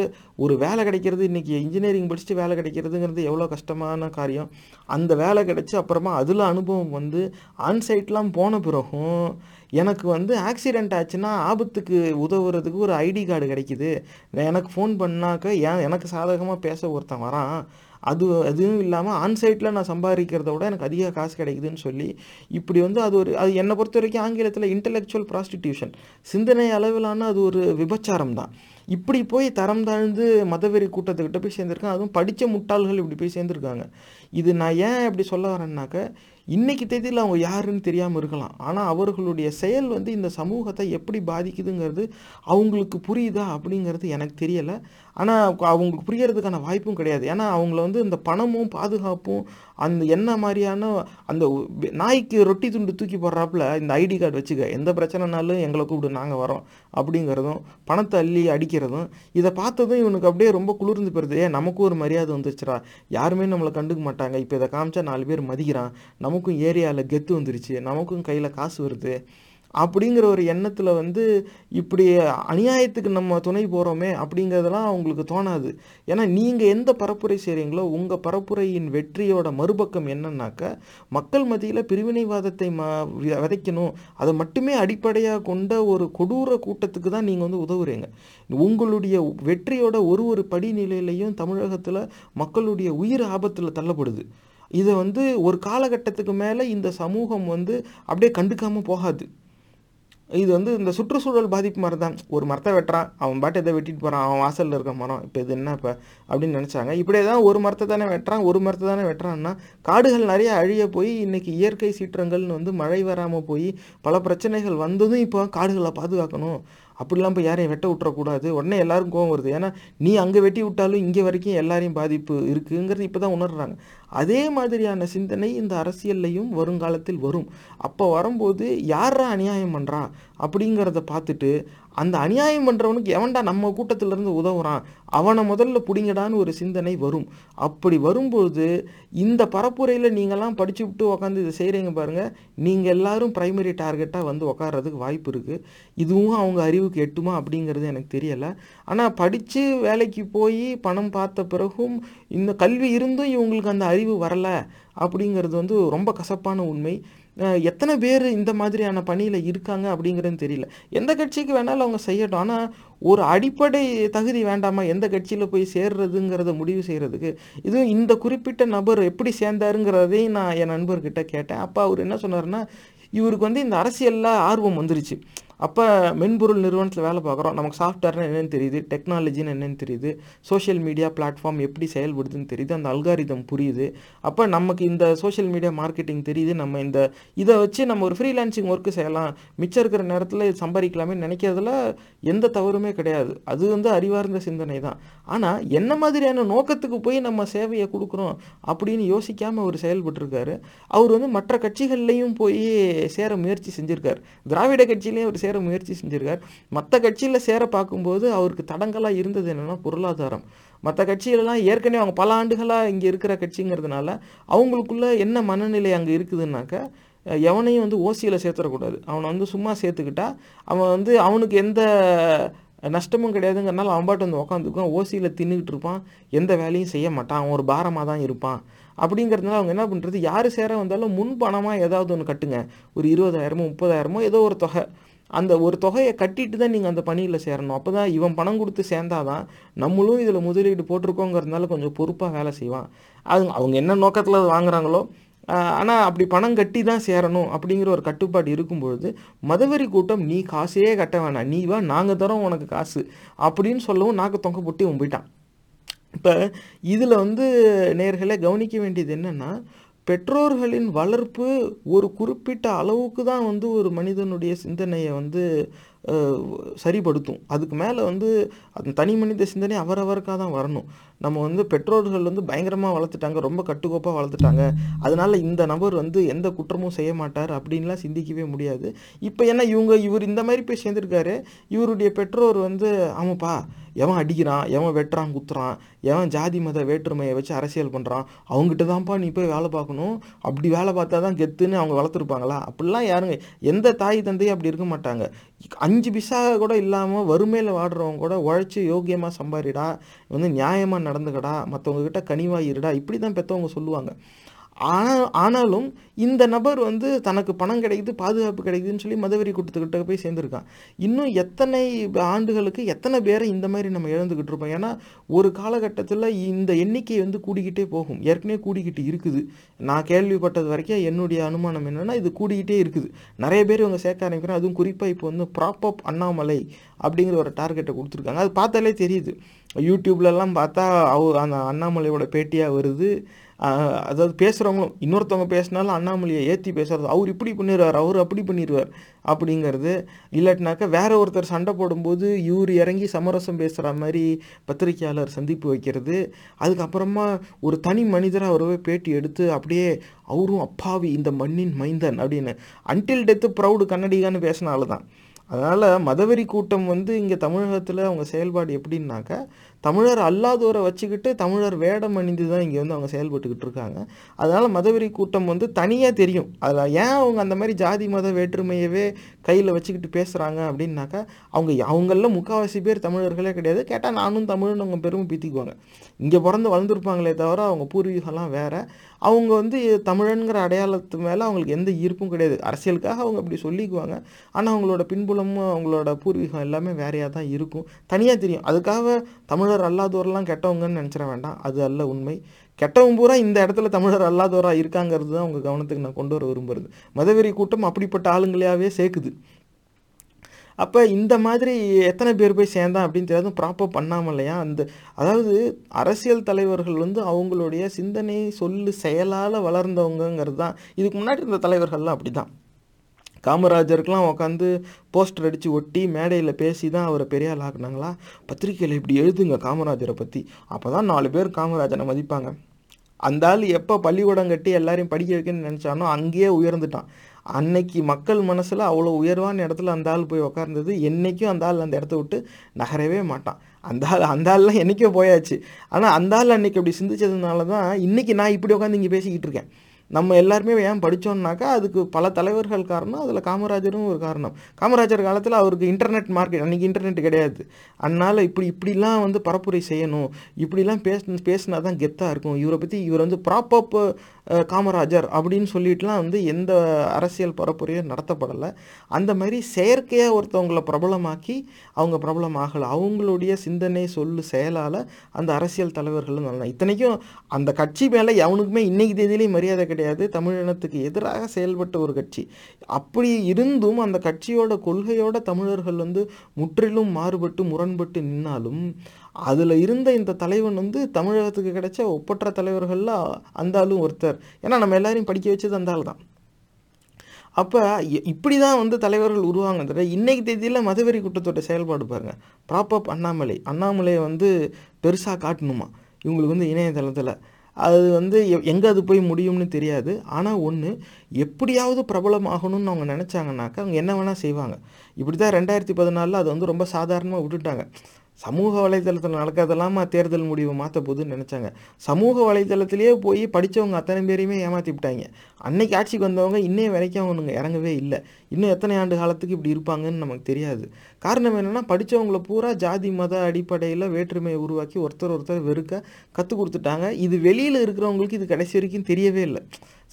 ஒரு வேலை கிடைக்கிறது இன்றைக்கி இன்ஜினியரிங் படிச்சுட்டு வேலை கிடைக்கிறதுங்கிறது எவ்வளோ கஷ்டமான காரியம். அந்த வேலை கிடைச்சி அப்புறமா அதில் அனுபவம் வந்து ஆன்சைட்லாம் போன பிறகும் எனக்கு வந்து ஆக்சிடெண்ட் ஆச்சுன்னா ஆபத்துக்கு உதவுறதுக்கு ஒரு ஐடி கார்டு கிடைக்குது. எனக்கு ஃபோன் பண்ணாக்க ஏன் எனக்கு சாதகமாக பேச ஒருத்தன் வரான். அது அதுவும் இல்லாமல் ஆன்சைட்டில் நான் சம்பாதிக்கிறத விட எனக்கு அதிக காசு கிடைக்குதுன்னு சொல்லி இப்படி வந்து அது ஒரு அது என்னை பொறுத்த வரைக்கும் ஆங்கிலத்தில் இன்டெலெக்சுவல் ப்ராஸ்டிடியூஷன் சிந்தனை அளவிலான அது ஒரு விபச்சாரம் தான். இப்படி போய் தரம் தாழ்ந்து மதவெறி கூட்டத்துக்கிட்ட போய் சேர்ந்துருக்கான். அதுவும் படித்த முட்டாள்கள் இப்படி போய் சேர்ந்துருக்காங்க. இது நான் ஏன் இப்படி சொல்ல வரேன்னாக்க இன்னைக்கு தேதியில் அவங்க யாருன்னு தெரியாமல் இருக்கலாம். ஆனால் அவர்களுடைய செயல் வந்து இந்த சமூகத்தை எப்படி பாதிக்குதுங்கிறது அவங்களுக்கு புரியுதா அப்படிங்கிறது எனக்கு தெரியலை. ஆனால் அவங்களுக்கு புரியறதுக்கான வாய்ப்பும் கிடையாது. ஏன்னா அவங்கள வந்து இந்த பணமும் பாதுகாப்பும் அந்த என்ன மாதிரியான அந்த நாய்க்கு ரொட்டி துண்டு தூக்கி போடுறாப்புல இந்த ஐடி கார்டு வச்சுக்க எந்த பிரச்சனைனாலும் எங்களை கூப்பிடு நாங்கள் வரோம் அப்படிங்கிறதும் பணத்தை அள்ளி அடிக்கிறதும் இதை பார்த்ததும் இவனுக்கு அப்படியே ரொம்ப குளிர்ந்து போயிருது. ஏன் நமக்கும் ஒரு மரியாதை வந்துச்சுரா யாருமே நம்மளை கண்டுக்க மாட்டாங்க. இப்போ இதை காமிச்சா நாலு பேர் மதிக்கிறான். நம்ம நமக்கும் ஏரியாவில் கெத்து வந்துருச்சு நமக்கும் கையில் காசு வருது அப்படிங்கிற ஒரு எண்ணத்தில் வந்து இப்படி அநியாயத்துக்கு நம்ம துணை போகிறோமே அப்படிங்கிறதெல்லாம் அவங்களுக்கு தோணாது. ஏன்னா நீங்கள் எந்த பரப்புரை செய்கிறீங்களோ உங்கள் பரப்புரையின் வெற்றியோட மறுபக்கம் என்னன்னாக்க மக்கள் மத்தியில் பிரிவினைவாதத்தை ம விதைக்கணும். அதை மட்டுமே அடிப்படையாக கொண்ட ஒரு கொடூர கூட்டத்துக்கு தான் நீங்கள் வந்து உதவுறீங்க. உங்களுடைய வெற்றியோட ஒரு ஒரு படிநிலையிலையும் தமிழகத்தில் மக்களுடைய உயிர் ஆபத்தில் தள்ளப்படுது. இதை வந்து ஒரு காலகட்டத்துக்கு மேலே இந்த சமூகம் வந்து அப்படியே கண்டுக்காமல் போகாது. இது வந்து இந்த சுற்றுச்சூழல் பாதிப்பு மாதிரி தான் ஒரு மரத்தை வெட்டுறான் அவன் பாட்டு எதை வெட்டிட்டு போகிறான் அவன் வாசலில் இருக்க மரம் இப்போ இது என்ன இப்போ அப்படின்னு நினச்சாங்க. இப்படியே தான் ஒரு மரத்தை தானே வெட்டுறான் ஒரு மரத்தை தானே வெட்டுறான்னா காடுகள் நிறைய அழிய போய் இன்றைக்கி இயற்கை சீற்றங்கள்னு வந்து மழை வராமல் போய் பல பிரச்சனைகள் வந்ததும் இப்போ காடுகளை பாதுகாக்கணும். அப்படிலாம் போய் யாரையும் வெட்ட விட்டுறக்கூடாது. உடனே எல்லாரும் கோவம் வருது. ஏன்னா நீ அங்கே வெட்டி விட்டாலும் இங்கே வரைக்கும் எல்லாரையும் பாதிப்பு இருக்குங்கிறது இப்போ தான் உணர்றாங்க. அதே மாதிரியான சிந்தனை இந்த அரசியல்லையும் வருங்காலத்தில் வரும். அப்போ வரும்போது யாரா அநியாயம் பண்ணுறா அப்படிங்கிறத பார்த்துட்டு அந்த அநியாயம் பண்ணுறவனுக்கு எவன்டா நம்ம கூட்டத்திலேருந்து உதவுறான்? அவனை முதல்ல பிடிங்கடான்னு ஒரு சிந்தனை வரும். அப்படி வரும்போது இந்த பரப்புரையில் நீங்கள்லாம் படிச்சு விட்டு உக்காந்து இதை செய்கிறீங்க பாருங்கள் நீங்கள் எல்லாரும் ப்ரைமரி டார்கெட்டாக வந்து உக்காடுறதுக்கு வாய்ப்பு இருக்குது இதுவும் அவங்க அறிவுக்கு எட்டுமா அப்படிங்கிறது எனக்கு தெரியலை. ஆனால் படித்து வேலைக்கு போய் பணம் பார்த்த பிறகும் இந்த கல்வி இருந்தும் இவங்களுக்கு அந்த அறிவு வரலை அப்படிங்கிறது வந்து ரொம்ப கசப்பான உண்மை. எத்தனை பேர் இந்த மாதிரியான பணியில் இருக்காங்க அப்படிங்கிறது தெரியல. எந்த கட்சிக்கு வேணாலும் அவங்க செய்யட்டும். ஆனால் ஒரு அடிப்படை தகுதி வேண்டாமா எந்த கட்சியில் போய் சேர்றதுங்கிறத முடிவு செய்கிறதுக்கு இதுவும் இந்த குறிப்பிட்ட நபர் எப்படி சேர்ந்தாருங்கிறதையும் நான் என் நண்பர்கிட்ட கேட்டேன். அப்போ அவர் என்ன சொன்னார்னா இவருக்கு வந்து இந்த அரசியலில் ஆர்வம் வந்துருச்சு. அப்போ மென்பொருள் நிறுவனத்தில் வேலை பார்க்குறோம். நமக்கு சாஃப்ட்வேர்னு என்னென்னு தெரியுது டெக்னாலஜின்னு என்னென்னு தெரியுது சோஷியல் மீடியா பிளாட்ஃபார்ம் எப்படி செயல்படுதுன்னு தெரியுது அந்த அல்காரிதம் புரியுது. அப்போ நமக்கு இந்த சோஷியல் மீடியா மார்க்கெட்டிங் தெரியுது நம்ம இந்த இதை வச்சு நம்ம ஒரு ஃப்ரீலான்சிங் ஒர்க்கு செய்யலாம். மிச்சம் இருக்கிற நேரத்தில் சம்பாதிக்கலாமே நினைக்கிறதுல எந்த தவறுமே கிடையாது. அது வந்து அறிவார்ந்த சிந்தனை தான். ஆனால் என்ன மாதிரியான நோக்கத்துக்கு போய் நம்ம சேவையை கொடுக்குறோம் அப்படின்னு யோசிக்காமல் அவர் செயல்பட்டுருக்காரு. அவர் வந்து மற்ற கட்சிகள்லையும் போய் சேர முயற்சி செஞ்சுருக்கார். திராவிட கட்சியிலையும் அவர் சேர முயற்சி செஞ்சிருக்கார். மற்ற கட்சியில் சேர பார்க்கும்போது அவருக்கு தடங்கலாக இருந்தது என்னென்னா பொருளாதாரம். மற்ற கட்சிகளெலாம் ஏற்கனவே அவங்க பல ஆண்டுகளாக இங்கே இருக்கிற கட்சிங்கிறதுனால அவங்களுக்குள்ள என்ன மனநிலை அங்கே இருக்குதுன்னாக்கா எவனையும் வந்து ஓசியில் சேர்த்துடக்கூடாது அவனை வந்து சும்மா சேர்த்துக்கிட்டா அவன் வந்து அவனுக்கு எந்த நஷ்டமும் கிடையாதுங்கிறனால அவன் பாட்டு வந்து உக்காந்துக்குவான். ஓசியில் தின்னுக்கிட்டு இருப்பான். எந்த வேலையும் செய்ய மாட்டான். அவன் ஒரு பாரமாக தான் இருப்பான். அப்படிங்கிறதுனால அவங்க என்ன பண்ணுறது யார் சேர வந்தாலும் முன் பணமாக ஏதாவது ஒன்று கட்டுங்க. ஒரு இருபதாயிரமோ முப்பதாயிரமோ ஏதோ ஒரு தொகை. அந்த ஒரு தொகையை கட்டிட்டு தான் நீங்கள் அந்த பணியில் சேரணும். அப்போ தான் இவன் பணம் கொடுத்து சேர்ந்தாதான் நம்மளும் இதில் முதலீடு போட்டிருக்கோங்கிறதுனால கொஞ்சம் பொறுப்பாக வேலை செய்வான். அது அவங்க என்ன நோக்கத்தில் அது வாங்குறாங்களோ ஆனால் அப்படி பணம் கட்டி தான் சேரணும் அப்படிங்கிற ஒரு கட்டுப்பாடு இருக்கும்பொழுது மதவெறி கூட்டம் நீ காசையே கட்ட வேணாம். நீ வா நாங்கள் தரோம் உனக்கு காசு. அப்படின்னு சொல்லவும் நாக்கு தொங்க போட்டு இவன் போயிட்டான். இப்போ இதில் வந்து நேர்களை கவனிக்க வேண்டியது என்னென்னா பெற்றோர்களின் வளர்ப்பு ஒரு குறிப்பிட்ட அளவுக்கு தான் வந்து ஒரு மனிதனுடைய சிந்தனையை வந்து சரிப்படுத்தும். அதுக்கு மேலே வந்து அந்த தனி மனித சிந்தனை அவரவருக்காக தான் வரணும். நம்ம வந்து பெற்றோர்கள் வந்து பயங்கரமாக வளர்த்துட்டாங்க ரொம்ப கட்டுக்கோப்பாக வளர்த்துட்டாங்க. அதனால இந்த நபர் வந்து எந்த குற்றமும் செய்ய மாட்டார் அப்படின்லாம் சிந்திக்கவே முடியாது. இப்போ என்ன இவங்க இவர் இந்த மாதிரி போய் சேர்ந்துருக்காரு. இவருடைய பெற்றோர் வந்து ஆமாப்பா எவன் அடிக்கிறான் எவன் வெட்டுறான் குத்துறான் எவன் ஜாதி மத வேற்றுமையை வச்சு அரசியல் பண்ணுறான் அவங்ககிட்ட தான்ப்பா நீ போய் வேலை பார்க்கணும். அப்படி வேலை பார்த்தா தான் கெத்துன்னு அவங்க வளர்த்துருப்பாங்களா? அப்படிலாம் யாருங்க எந்த தாய் தந்தையும் அப்படி இருக்க மாட்டாங்க. அஞ்சு பிசா கூட இல்லாமல் வறுமையில் வாடுறவங்க கூட உழைச்சி யோக்கியமாக சம்பாரிடா வந்து நியாயமாக நடந்துக்கடா மற்றவங்க கிட்ட கனிவாக இருடா இப்படி தான் பெற்றவங்க சொல்லுவாங்க. ஆனால் ஆனாலும் இந்த நபர் வந்து தனக்கு பணம் கிடைக்குது பாதுகாப்பு கிடைக்குதுன்னு சொல்லி மதவெறி கூட்டத்துக்கிட்ட போய் சேர்ந்துருக்கான். இன்னும் எத்தனை ஆண்டுகளுக்கு எத்தனை பேரை இந்த மாதிரி நம்ம இழந்துக்கிட்டு இருப்போம்? ஏன்னா ஒரு காலகட்டத்தில் இந்த எண்ணிக்கை வந்து கூடிக்கிட்டே போகும். ஏற்கனவே கூடிக்கிட்டு இருக்குது. நான் கேள்விப்பட்டது வரைக்கும் என்னுடைய அனுமானம் என்னென்னா இது கூடிக்கிட்டே இருக்குது. நிறைய பேர் இவங்க சேர்க்க ஆரம்பிக்கிறோம் அதுவும் குறிப்பாக இப்போ வந்து ப்ராப் அப் அண்ணாமலை அப்படிங்கிற ஒரு டார்கெட்டை கொடுத்துருக்காங்க. அது பார்த்தாலே தெரியுது. யூடியூப்லலாம் பார்த்தா அவ அந்த அண்ணாமலையோட பேட்டியாக வருது. அதாவது பேசுகிறவங்களும் இன்னொருத்தவங்க பேசினாலும் அண்ணாமலையை ஏற்றி பேசுறது. அவர் இப்படி பண்ணிடுவார் அவர் அப்படி பண்ணிடுவார் அப்படிங்கிறது. இல்லாட்டினாக்கா வேற ஒருத்தர் சண்டை போடும்போது இவர் இறங்கி சமரசம் பேசுகிற மாதிரி பத்திரிக்கையாளர் சந்திப்பு வைக்கிறது. அதுக்கப்புறமா ஒரு தனி மனிதராக அவரவே பேட்டி எடுத்து அப்படியே அவரும் அப்பாவி இந்த மண்ணின் மைந்தன் அப்படின்னு. அன்டில் டெத்து ப்ரௌடு கன்னடிகான்னு பேசினால தான் அதனால் மதவெறி கூட்டம் வந்து இங்கே தமிழகத்தில் அவங்க செயல்பாடு எப்படின்னாக்கா தமிழர் அல்லாதோரை வச்சுக்கிட்டு தமிழர் வேடம் அணிந்து தான் இங்கே வந்து அவங்க செயல்பட்டுக்கிட்டு இருக்காங்க. அதனால் மதவெறி கூட்டம் வந்து தனியாக தெரியும். அதில் ஏன் அவங்க அந்த மாதிரி ஜாதி மத வேற்றுமையவே கையில் வச்சுக்கிட்டு பேசுகிறாங்க அப்படின்னாக்கா அவங்க அவங்களில் முக்கால்வாசி பேர் தமிழர்களே கிடையாது. கேட்டால் நானும் தமிழ்னு அவங்க பெருமை பீத்திக்குவாங்க. இங்கே பிறந்து வளர்ந்துருப்பாங்களே தவிர அவங்க பூர்வீகம்லாம் வேறு. அவங்க வந்து தமிழன்கிற அடையாளத்து மேலே அவங்களுக்கு எந்த ஈர்ப்பும் கிடையாது. அரசியலுக்காக அவங்க அப்படி சொல்லிக்குவாங்க. ஆனால் அவங்களோட பின்புலமும் அவங்களோட பூர்வீகம் எல்லாமே வேறையாக தான் இருக்கும். தனியாக தெரியும். அதுக்காக தமிழர் அல்லாதோரெல்லாம் கெட்டவங்கன்னு நினச்சிட வேண்டாம். அது அல்ல உண்மை. கெட்டவங்க பூரா இந்த இடத்துல தமிழர் அல்லாதோராக இருக்காங்கிறது தான் அவங்க கவனத்துக்கு நான் கொண்டு வர விரும்புகிறது மதவெறி கூட்டம் அப்படிப்பட்ட ஆளுங்களையாவே சேர்க்குது அப்போ இந்த மாதிரி எத்தனை பேர் போய் சேர்ந்தான் அப்படின்னு தெரியாது. ப்ராப்பர் பண்ணாமலையா அந்த அதாவது அரசியல் தலைவர்கள் வந்து அவங்களுடைய சிந்தனை சொல்லு செயலால் வளர்ந்தவங்கங்கிறது தான். இதுக்கு முன்னாடி இருந்த தலைவர்கள்லாம் அப்படி தான் காமராஜருக்கெலாம் உட்காந்து போஸ்டர் அடித்து ஒட்டி மேடையில் பேசி தான் அவரை பெரிய ஆள் ஆக்குனாங்களா? பத்திரிக்கையில் இப்படி எழுதுங்க காமராஜரை பற்றி அப்போ தான் நாலு பேர் காமராஜரை மதிப்பாங்க. அந்த ஆள் எப்போ பள்ளிக்கூடம் கட்டி எல்லாரையும் படிக்க வைக்கணும்னு நினச்சானோ அங்கேயே உயர்ந்துட்டான். அன்னைக்கு மக்கள் மனசில் அவ்வளோ உயர்வான இடத்துல அந்த ஆள் போய் உக்கார்ந்தது என்றைக்கும் அந்த ஆள் அந்த இடத்த விட்டு நகரவே மாட்டான். அந்த ஆள் அந்த ஆள்லாம் என்றைக்கோ போயாச்சு. ஆனால் அந்த ஆள் அன்னைக்கு அப்படி சிந்திச்சதுனால தான் இன்றைக்கி நான் இப்படி உட்காந்து இங்கே பேசிக்கிட்டு இருக்கேன். நம்ம எல்லாருமே ஏன் படித்தோம்னாக்கா அதுக்கு பல தலைவர்கள் காரணம் அதில் காமராஜரும் ஒரு காரணம். காமராஜர் காலத்தில் அவருக்கு இன்டர்நெட் மார்க்கெட் அன்றைக்கி இன்டர்நெட் கிடையாது. அதனால் இப்படி இப்படிலாம் வந்து பரப்புரை செய்யணும். இப்படிலாம் பேச பேசினா தான் கெத்தாக இருக்கும். இவரை பற்றி இவர் வந்து ப்ராப்பப் காமராஜர் அப்படின்னு சொல்லிட்டுலாம் வந்து எந்த அரசியல் பரப்புரையும் நடத்தப்படலை. அந்த மாதிரி செயற்கையாக ஒருத்தவங்களை பிரபலமாக்கி அவங்க பிரபலம் ஆகலை. அவங்களுடைய சிந்தனை சொல்லு செயலால் அந்த அரசியல் தலைவர்களும் நல்லா இத்தனைக்கும் அந்த கட்சி மேலே எவனுக்குமே இன்னைக்கு தேதியிலேயும் மரியாதை கிடையாது கிடையாது. தமிழினத்துக்கு எதிராக செயல்பட்ட ஒரு கட்சி. அப்படி இருந்தும் அந்த கட்சியோட கொள்கையோட தமிழர்கள் வந்து முற்றிலும் மாறுபட்டு முரண்பட்டு நின்னாலும் அதில் இருந்த இந்த தலைவன் வந்து தமிழகத்துக்கு கிடைச்ச ஒப்பற்ற தலைவர்களில் அந்தாலும் ஒருத்தர். ஏன்னா நம்ம எல்லாரையும் படிக்க வச்சது அந்தால் தான் அப்போ இப்படி தான் வந்து தலைவர்கள் உருவாங்க. தவிர இன்னைக்கு தேதியில் மதவெறி குற்றத்தோட செயல்பாடு பாருங்கள் ப்ராப்பப் அண்ணாமலை. அண்ணாமலையை வந்து பெருசாக காட்டணுமா? இவங்களுக்கு வந்து இணையதளத்தில். அது வந்து எங்கே அது போய் முடியும்னு தெரியாது. ஆனால் ஒன்று எப்படியாவது பிரபலமாகணும்னு அவங்க நினச்சாங்கனாக்கா அவங்க என்ன வேணால் செய்வாங்க. இப்படி தான் ரெண்டாயிரத்தி பதினாலில் அதை வந்து ரொம்ப சாதாரணமாக விட்டுட்டாங்க. சமூக வலைதளத்தில் நடக்கிறதெல்லாமா தேர்தல் முடிவு மாற்ற போதுன்னு நினச்சாங்க. சமூக வலைதளத்திலேயே போய் படித்தவங்க அத்தனை பேரையுமே ஏமாற்றி விட்டாங்க. அன்னைக்கு ஆட்சிக்கு வந்தவங்க இன்னைய வரைக்கும் அவனுங்க இறங்கவே இல்லை. இன்னும் எத்தனை ஆண்டு காலத்துக்கு இப்படி இருப்பாங்கன்னு நமக்கு தெரியாது. காரணம் என்னென்னா படித்தவங்கள பூரா ஜாதி மத அடிப்படையில் வேற்றுமையை உருவாக்கி ஒருத்தர் ஒருத்தர் வெறுக்க கற்றுக் கொடுத்துட்டாங்க. இது வெளியில் இருக்கிறவங்களுக்கு இது கடைசி வரைக்கும் தெரியவே இல்லை.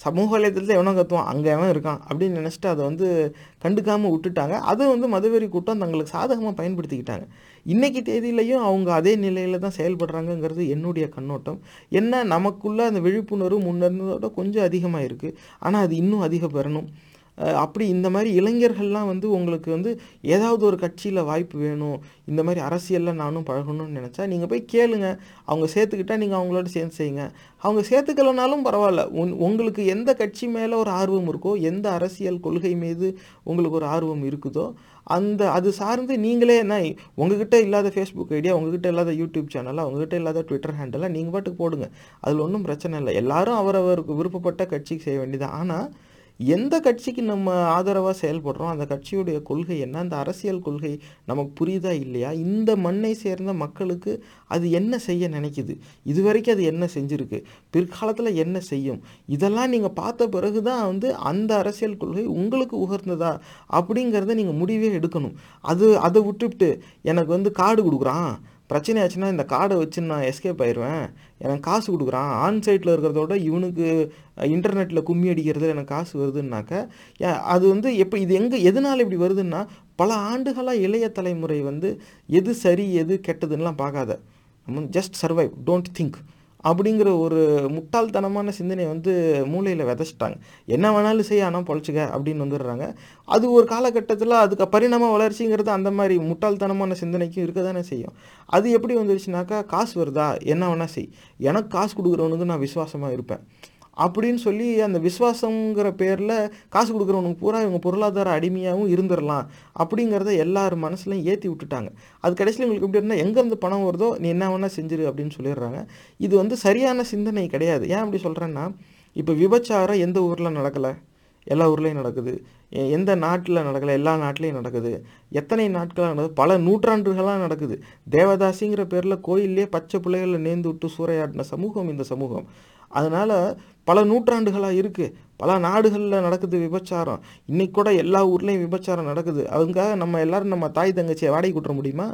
சமூக வலைதளத்தில் எவனோ கத்துவான். அங்கே எவன் இருக்கான் அப்படின்னு நினச்சிட்டு அதை வந்து கண்டுக்காமல் விட்டுட்டாங்க. அதை வந்து மதவெறி கூட்டம் தங்களுக்கு சாதகமாக பயன்படுத்திக்கிட்டாங்க. இன்றைக்கி தேதியிலையும் அவங்க அதே நிலையில் தான் செயல்படுறாங்கங்கிறது என்னுடைய கண்ணோட்டம். என்ன நமக்குள்ளே அந்த விழிப்புணர்வு முன்னேறதோட கொஞ்சம் அதிகமாக இருக்குது ஆனால் அது இன்னும் அதிகம் பெறணும். அப்படி இந்த மாதிரி இளைஞர்கள்லாம் வந்து உங்களுக்கு வந்து ஏதாவது ஒரு கட்சியில் வாய்ப்பு வேணும் இந்த மாதிரி அரசியலில் நானும் பழகணும்னு நினச்சா நீங்கள் போய் கேளுங்க. அவங்க சேர்த்துக்கிட்டால் நீங்கள் அவங்களோட சேர்ந்து செய்யுங்க. அவங்க சேர்த்துக்கலனாலும் பரவாயில்ல. உன் உங்களுக்கு எந்த கட்சி மேலே ஒரு ஆர்வம் இருக்கோ எந்த அரசியல் கொள்கை மீது உங்களுக்கு ஒரு ஆர்வம் இருக்குதோ அந்த அது சார்ந்து நீங்களே என்ன உங்ககிட்ட இல்லாத ஃபேஸ்புக் ஐடியா உங்ககிட்ட இல்லாத யூடியூப் சேனலாக உங்ககிட்ட இல்லாத ட்விட்டர் ஹேண்டலாக நீங்கள் பாட்டுக்கு போடுங்க. அதில் ஒன்றும் பிரச்சனை இல்லை. எல்லாரும் அவரவருக்கு விருப்பப்பட்ட கட்சிக்கு செய்ய வேண்டியது. ஆனால் எந்த கட்சிக்கு நம்ம ஆதரவாக செயல்படுறோம்? அந்த கட்சியுடைய கொள்கை என்ன? அந்த அரசியல் கொள்கை நமக்கு புரியுதா இல்லையா? இந்த மண்ணை சேர்ந்த மக்களுக்கு அது என்ன செய்ய நினைக்குது? இது வரைக்கும் அது என்ன செஞ்சுருக்கு? பிற்காலத்தில் என்ன செய்யும்? இதெல்லாம் நீங்கள் பார்த்த பிறகு தான் வந்து அந்த அரசியல் கொள்கை உங்களுக்கு உகர்ந்ததா? அப்படிங்கிறத நீங்கள் முடிவே எடுக்கணும். அது அதை விட்டுவிட்டு எனக்கு வந்து கார்டு கொடுக்குறான். பிரச்சனை ஆச்சுன்னா இந்த கார்டை வச்சு நான் எஸ்கேப் ஆயிடுவேன் எனக்கு காசு கொடுக்குறான். ஆன் சைட்டில் இருக்கிறதோட இவனுக்கு இன்டர்நெட்டில் கும்மி அடிக்கிறதுல எனக்கு காசு வருதுன்னாக்க அது வந்து எப்போ இது எங்கே எதனால் இப்படி வருதுன்னா பல ஆண்டுகளாக இளைய தலைமுறை வந்து எது சரி எது கெட்டதுன்னெலாம் பார்க்காத. ஜஸ்ட் சர்வைவ் டோன்ட் திங்க் அப்படிங்கிற ஒரு முட்டாள்தனமான சிந்தனை வந்து மூளையில் விதைச்சிட்டாங்க. என்ன வேணாலும் செய்ய ஆனால் பொழைச்சிக்க அப்படின்னு வந்துடுறாங்க. அது ஒரு காலகட்டத்தில் அதுக்கு பரிணாம வளர்ச்சிங்கிறது அந்த மாதிரி முட்டாள்தனமான சிந்தனைக்கும் இருக்க தானே செய்யும். அது எப்படி வந்துருச்சுனாக்கா காசு வருதா? என்ன வேணால் செய். எனக்கு காசு கொடுக்குறவனுக்கு நான் விசுவாசமாக இருப்பேன். அப்படின்னு சொல்லி அந்த விஸ்வாசங்கிற பேரில் காசு கொடுக்குறவனுக்கு பூரா இவங்க பொருளாதார அடிமையாகவும் இருந்துடலாம் அப்படிங்கிறத எல்லார் மனசுலையும் ஏற்றி விட்டுட்டாங்க. அது கடைசியில் உங்களுக்கு எப்படி இருந்தால் எங்கேருந்து பணம் வருதோ நீ என்ன வேணால் செஞ்சிரு அப்படின்னு சொல்லிடுறாங்க. இது வந்து சரியான சிந்தனை கிடையாது. ஏன் அப்படி சொல்கிறேன்னா இப்போ விபச்சாரம் எந்த ஊரில் நடக்கலை? எல்லா ஊர்லேயும் நடக்குது. எந்த நாட்டில் நடக்கலை? எல்லா நாட்டிலையும் நடக்குது. எத்தனை நாட்களாக நடக்குது? பல நூற்றாண்டுகளாக நடக்குது. தேவதாசிங்கிற பேரில் கோயிலே பச்சை பிள்ளைகளை நேர்ந்து விட்டு சூறையாடின சமூகம் இந்த சமூகம். அதனால் பல நூற்றாண்டுகளாக இருக்குது பல நாடுகளில் நடக்குது விபச்சாரம். இன்றைக்கி கூட எல்லா ஊர்லேயும் விபச்சாரம் நடக்குது. அதுக்காக நம்ம எல்லோரும் நம்ம தாய் தங்கச்சியை வாடகை கூட்ட முடியுமா?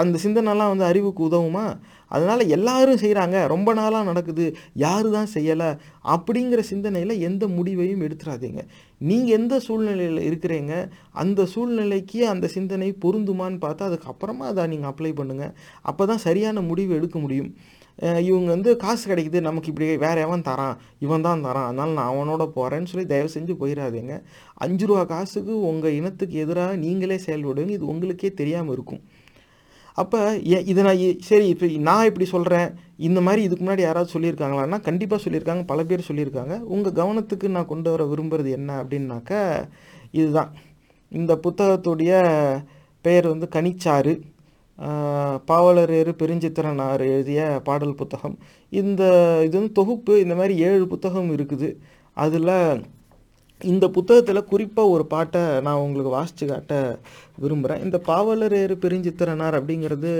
அந்த சிந்தனைலாம் வந்து அறிவுக்கு உதவுமா? அதனால் எல்லாரும் செய்கிறாங்க ரொம்ப நாளாக நடக்குது. யாரு தான் செய்யலை? அப்படிங்கிற சிந்தனையில் எந்த முடிவையும் எடுத்துடாதீங்க நீங்கள் எந்த சூழ்நிலையில் இருக்கிறீங்க? அந்த சூழ்நிலைக்கு அந்த சிந்தனை பொருந்துமான்னு பார்த்தா அதுக்கப்புறமா அதை நீங்கள் அப்ளை பண்ணுங்கள் அப்போ தான் சரியான முடிவு எடுக்க முடியும். இவங்க வந்து காசு கிடைக்குது நமக்கு இப்படி வேறு எவன் தரான்? இவன் தான் தரான். அதனால் நான் அவனோட போகிறேன்னு சொல்லி தயவு செஞ்சு போயிடாதீங்க. அஞ்சு ரூபா காசுக்கு உங்கள் இனத்துக்கு எதிராக நீங்களே செயல்படுவீங்க. இது உங்களுக்கே தெரியாமல் இருக்கும். அப்போ இதை நான் சரி இப்போ நான் இப்படி சொல்கிறேன் இந்த மாதிரி இதுக்கு முன்னாடி யாராவது சொல்லியிருக்காங்களான்னா கண்டிப்பாக சொல்லியிருக்காங்க. பல பேர் சொல்லியிருக்காங்க. உங்கள் கவனத்துக்கு நான் கொண்டு வர விரும்புகிறது என்ன அப்படின்னாக்க இதுதான். இந்த புத்தகத்துடைய பெயர் வந்து கனிச்சாறு. பாவலரேறு பெருஞ்சித்திரனார் எழுதிய பாடல் புத்தகம். இந்த இது வந்து தொகுப்பு இந்த மாதிரி ஏழு புத்தகம் இருக்குது. அதில் இந்த புத்தகத்தில் குறிப்பாக ஒரு பாட்டை நான் உங்களுக்கு வாசித்து காட்ட விரும்புகிறேன் இந்த பாவலரேறு பெருஞ்சித்திரனார் அப்படிங்கிறது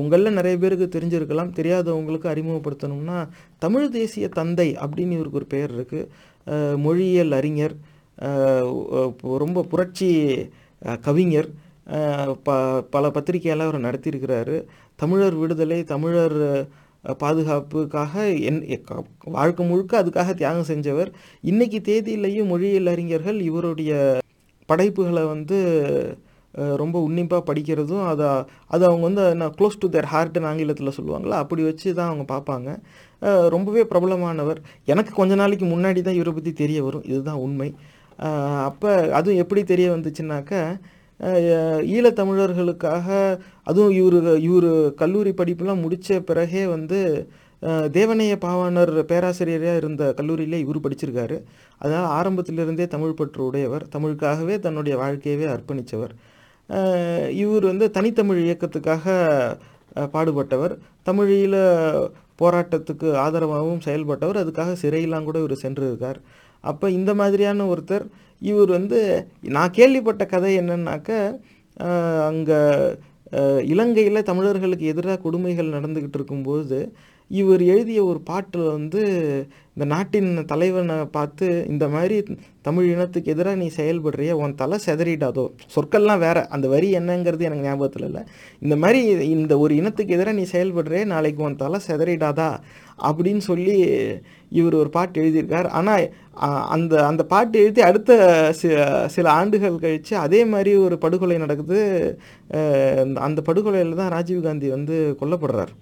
உங்களில் நிறைய பேருக்கு தெரிஞ்சிருக்கலாம். தெரியாதவங்களுக்கு அறிமுகப்படுத்தணும்னா தமிழ் தேசிய தந்தை அப்படின்னு இவருக்கு ஒரு பெயர் இருக்குது மொழியியல் அறிஞர் ரொம்ப புரட்சி கவிஞர். ப பல பத்திரிகையெல்லாம் அவர் நடத்தியிருக்கிறாரு. தமிழர் விடுதலை தமிழர் பாதுகாப்புக்காக என் எ- க- வாழ்க்கை முழுக்க அதுக்காக தியாகம் செஞ்சவர். இன்னைக்கு தேதியிலையும் மொழியியல் அறிஞர்கள் இவருடைய படைப்புகளை வந்து ரொம்ப உன்னிப்பாக படிக்கிறதும் அதை அது அவங்க வந்து நான் க்ளோஸ் டு தேர் ஹார்ட்னு ஆங்கிலத்தில் சொல்லுவாங்களா அப்படி வச்சு தான் அவங்க பார்ப்பாங்க. ரொம்பவே பிரபலமானவர். எனக்கு கொஞ்ச நாளைக்கு முன்னாடி தான் இவரை பற்றி தெரிய வரும். இதுதான் உண்மை. அப்போ அதுவும் எப்படி தெரிய வந்துச்சுனாக்கா ஈழத்தமிழர்களுக்காக அதுவும் இவர் இவர் கல்லூரி படிப்புலாம் முடித்த பிறகே வந்து தேவனைய பாவாணர் பேராசிரியராக இருந்த கல்லூரியிலே இவர் படிச்சிருக்காரு. அதனால் ஆரம்பத்திலிருந்தே தமிழ் பற்று உடையவர். தமிழுக்காகவே தன்னுடைய வாழ்க்கையவே அர்ப்பணித்தவர் இவர் வந்து தனித்தமிழ் இயக்கத்துக்காக பாடுபட்டவர். தமிழீழ போராட்டத்துக்கு ஆதரவாகவும் செயல்பட்டவர். அதுக்காக சிறையெல்லாம் கூட இவர் சென்றிருக்கார். அப்போ இந்த மாதிரியான ஒருத்தர் இவர் வந்து நான் கேள்விப்பட்ட கதை என்னன்னாக்க அங்கே இலங்கையில் தமிழர்களுக்கு எதிராக கொடுமைகள் நடந்துக்கிட்டு இருக்கும்போது இவர் எழுதிய ஒரு பாட்டில் வந்து இந்த நாட்டின் தலைவனை பார்த்து இந்த மாதிரி தமிழ் இனத்துக்கு எதிராக நீ செயல்படுறிய உன் தலை செதறிடாதோ. சொற்கள்லாம் வேற அந்த வரி என்னங்கிறது எனக்கு ஞாபகத்தில் இல்லை. இந்த மாதிரி இந்த ஒரு இனத்துக்கு எதிராக நீ செயல்படுறே நாளைக்கு உன் தலை செதறிடாதா? அப்படின்னு சொல்லி இவர் ஒரு பாட்டு எழுதியிருக்கார். ஆனால் அந்த அந்த பாட்டு எழுதி அடுத்த சில ஆண்டுகள் கழித்து அதே மாதிரி ஒரு படுகொலை நடக்குது. அந்த படுகொலையில் தான் ராஜீவ்காந்தி வந்து கொல்லப்படுறார்.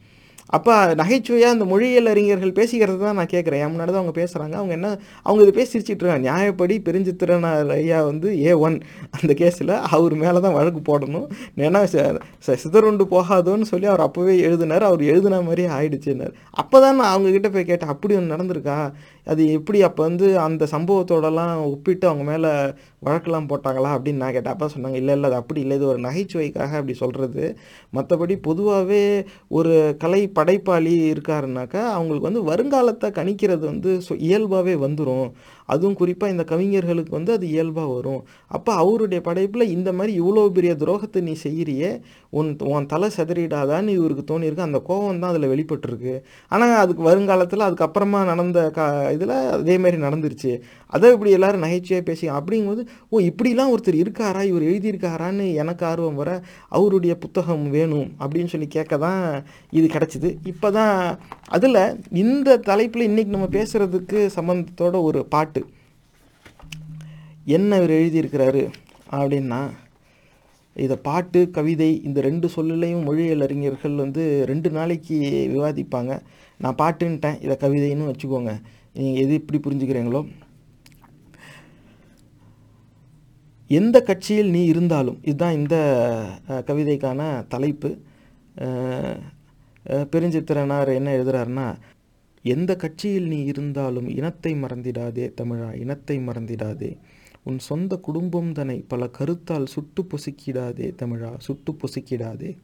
அப்போ நகைச்சுவையாக அந்த மொழியியல் அறிஞர்கள் பேசிக்கிறது தான் நான் கேட்குறேன் என் முன்னாடி தான் அவங்க பேசுகிறாங்க அவங்க என்ன அவங்க இதை பேசி சிரிச்சிட்டு இருக்காங்க. நியாயப்படி பெருஞ்சித்திரனார் ஐயா வந்து ஏ ஒன் அந்த கேஸில் அவர் மேலே தான் வழக்கு போடணும். ஏன்னா ச- சிதறுண்டு போகாதோன்னு சொல்லி அவர் அப்போவே எழுதினார். அவர் எழுதின மாதிரியே ஆயிடுச்சுன்னார். அப்போ தான் நான் அவங்கக்கிட்ட போய் கேட்டேன். அப்படி ஒன்று நடந்திருக்கா? அது எப்படி அப்போ வந்து அந்த சம்பவத்தோடலாம் ஒப்பிட்டு அவங்க மேலே வழக்கெல்லாம் போட்டாங்களா அப்படின்னு நான் கேட்டேன். அப்போ சொன்னாங்க இல்லை இல்லை அது அப்படி இல்லை. இது ஒரு நகைச்சுவைக்காக அப்படி சொல்கிறது மற்றபடி பொதுவாகவே ஒரு கலை படைப்பாளி இருக்காருனாக்கா அவங்களுக்கு வந்து வருங்காலத்தை கணிக்கிறது வந்து இயல்பாகவே வந்துடும் அதுவும் குறிப்பாக இந்த கவிஞர்களுக்கு வந்து அது இயல்பாக வரும். அப்போ அவருடைய படைப்பில் இந்த மாதிரி இவ்வளோ பெரிய துரோகத்தை நீ செய்கிறியே உன் உன் தலை செதறிடாதான்னு இவருக்கு தோணியிருக்கு. அந்த கோபம் தான் அதில் வெளிப்பட்டிருக்கு. ஆனால் அதுக்கு வருங்காலத்தில் அதுக்கப்புறமா நடந்த கா இதில் அதே மாதிரி நடந்துருச்சு. அதை இப்படி எல்லோரும் நகைச்சுவையாக பேசி அப்படிங்கும்போது ஓ இப்படிலாம் ஒருத்தர் இருக்காரா? இவர் எழுதியிருக்காரான்னு எனக்கு ஆர்வம் வர அவருடைய புத்தகம் வேணும் அப்படின்னு சொல்லி கேட்க தான் இது கிடச்சிது. இப்போ தான் அதில் இந்த தலைப்பில் இன்றைக்கி நம்ம பேசுகிறதுக்கு சம்மந்தத்தோட ஒரு பாட்டு. என்ன இவர் எழுதியிருக்கிறாரு அப்படின்னா இதை பாட்டு கவிதை இந்த ரெண்டு சொல்லுலையும் மொழியியல் அறிஞர்கள் வந்து ரெண்டு நாளைக்கு விவாதிப்பாங்க. நான் பாட்டுன்ட்டேன் இதை கவிதைன்னு வச்சுக்கோங்க. நீங்கள் எது இப்படி புரிஞ்சுக்கிறீங்களோ. எந்த கட்சியில் நீ இருந்தாலும் இதுதான் இந்த கவிதைக்கான தலைப்பு. பெருஞ்சித்திரனார் என்ன எழுதுறாருன்னா எந்த கட்சியில் நீ இருந்தாலும் இனத்தை மறந்திடாதே தமிழா இனத்தை மறந்திடாதே. உன் சொந்த குடும்பம் தன்னை பல கருத்தால் சுட்டு பொசுக்கிடாதே தமிழா சுட்டு பொசுக்கிடாதே.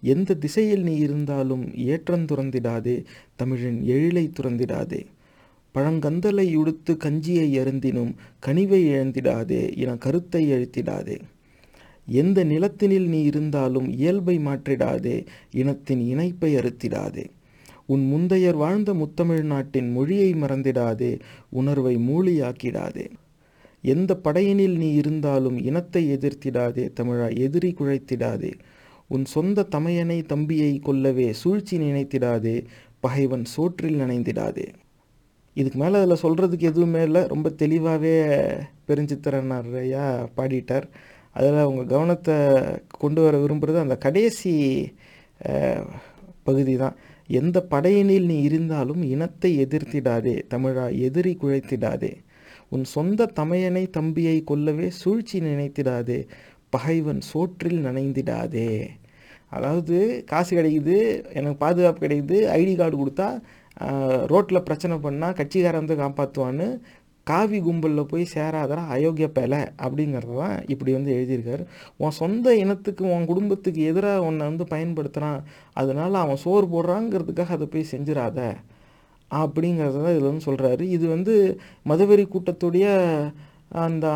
எந்த திசையில் நீ இருந்தாலும் ஏற்றம் துறந்திடாதே தமிழின் எழிலை துறந்திடாதே. பழங்கந்தலை உடுத்து கஞ்சியை அருந்தினும் கனிவை இழந்திடாதே என கருத்தை அழுத்திடாதே எந்த நிலத்தினில் நீ இருந்தாலும் இயல்பை மாற்றிடாதே இனத்தின் இணைப்பை அறுத்திடாதே. உன் முந்தையர் வாழ்ந்த முத்தமிழ் நாட்டின் மொழியை மறந்திடாதே உணர்வை மூலியாக்கிடாதே. எந்த படையினில் நீ இருந்தாலும் இனத்தை எதிர்த்திடாதே தமிழா எதிரி குழைத்திடாதே. உன் சொந்த தமையனை தம்பியை கொல்லவே சூழ்ச்சி நினைத்திடாதே பகைவன் சோற்றில் நினைந்திடாதே. இதுக்கு மேலே அதில் சொல்கிறதுக்கு எதுவுமே இல்லை. ரொம்ப தெளிவாகவே பெருஞ்சித்திரனாரையா பாடிட்டார். அதில் அவங்க கவனத்தை கொண்டு வர விரும்புகிறது அந்த கடைசி பகுதி தான் எந்த படையினில் நீ இருந்தாலும் இனத்தை எதிர்த்திடாதே தமிழா எதிரி குழைத்திடாதே. உன் சொந்த தமையனை தம்பியை கொல்லவே சூழ்ச்சி நினைத்திடாதே பகைவன் சோற்றில் நனைந்திடாதே. அதாவது காசு கிடைக்குது எனக்கு பாதுகாப்பு கிடைக்குது ஐடி கார்டு கொடுத்தா ரோட்டில் பிரச்சனை பண்ணால் கட்சிக்காரன் வந்து காப்பாற்றுவான்னு காவி கும்பலில் போய் சேராதரா அயோக்கிய பேலை அப்படிங்கிறது தான் இப்படி வந்து எழுதியிருக்காரு. உன் சொந்த இனத்துக்கு உன் குடும்பத்துக்கு எதிராக உன்னை வந்து பயன்படுத்துகிறான் அதனால் அவன் சோறு போடுறாங்கிறதுக்காக அதை போய் செஞ்சிடாத. அப்படிங்கிறத தான் இதில் வந்து சொல்கிறாரு இது வந்து மதுவெறி கூட்டத்துடைய அந்த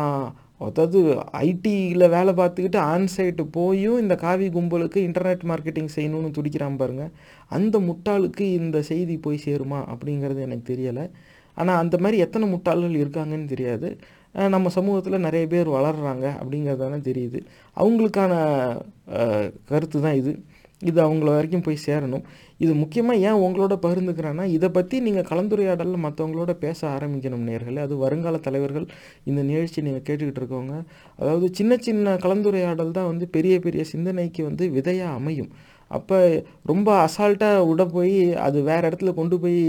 அதாவது ஐடியில் வேலை பார்த்துக்கிட்டு ஆன்சைட்டு போயும் இந்த காவி கும்பலுக்கு இன்டர்நெட் மார்க்கெட்டிங் செய்யணும்னு துடிக்கிறான் பாருங்கள் அந்த முட்டாளுக்கு இந்த செய்தி போய் சேருமா அப்படிங்கிறது எனக்கு தெரியலை. ஆனால் அந்த மாதிரி எத்தனை முட்டாள்கள் இருக்காங்கன்னு தெரியாது. நம்ம சமூகத்தில் நிறைய பேர் வளர்கிறாங்க அப்படிங்கிறதான தெரியுது. அவங்களுக்கான கருத்து தான் இது. இது அவங்கள வரைக்கும் போய் சேரணும். இது முக்கியமாக ஏன் உங்களோட பகிர்ந்துக்கிறேன்னா இதை பற்றி நீங்கள் கலந்துரையாடலில் மற்றவங்களோட பேச ஆரம்பிக்கணும் நேர்களே. அது வருங்கால தலைவர்கள் இந்த நிகழ்ச்சி நீங்கள் கேட்டுக்கிட்டு இருக்கவங்க. அதாவது சின்ன சின்ன கலந்துரையாடல் தான் வந்து பெரிய பெரிய சிந்தனைக்கு வந்து விதையாக அமையும். அப்போ ரொம்ப அசால்ட்டாக விட போய் அது வேறு இடத்துல கொண்டு போய்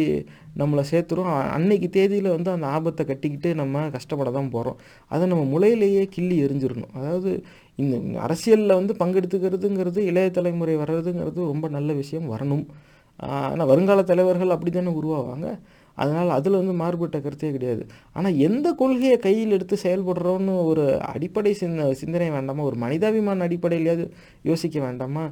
நம்மளை சேர்த்துரும். அன்னைக்கு தேதியில் வந்து அந்த ஆபத்தை கட்டிக்கிட்டு நம்ம கஷ்டப்பட தான் போகிறோம் அதை நம்ம முளையிலேயே கிள்ளி எரிஞ்சிடணும். அதாவது இந்த அரசியலில் வந்து பங்கெடுத்துக்கிறதுங்கிறது இளைய தலைமுறை வர்றதுங்கிறது ரொம்ப நல்ல விஷயம் வரணும். ஆனால் வருங்கால தலைவர்கள் அப்படி தானே உருவாவாங்க. அதனால் அதில் வந்து மாறுபட்ட கருத்தே கிடையாது. ஆனால் எந்த கொள்கையை கையில் எடுத்து செயல்படுறோன்னு ஒரு அடிப்படை சிந்த சிந்தனை வேண்டாமா? ஒரு மனிதாபிமான அடிப்படையிலையாவது யோசிக்க வேண்டாமா?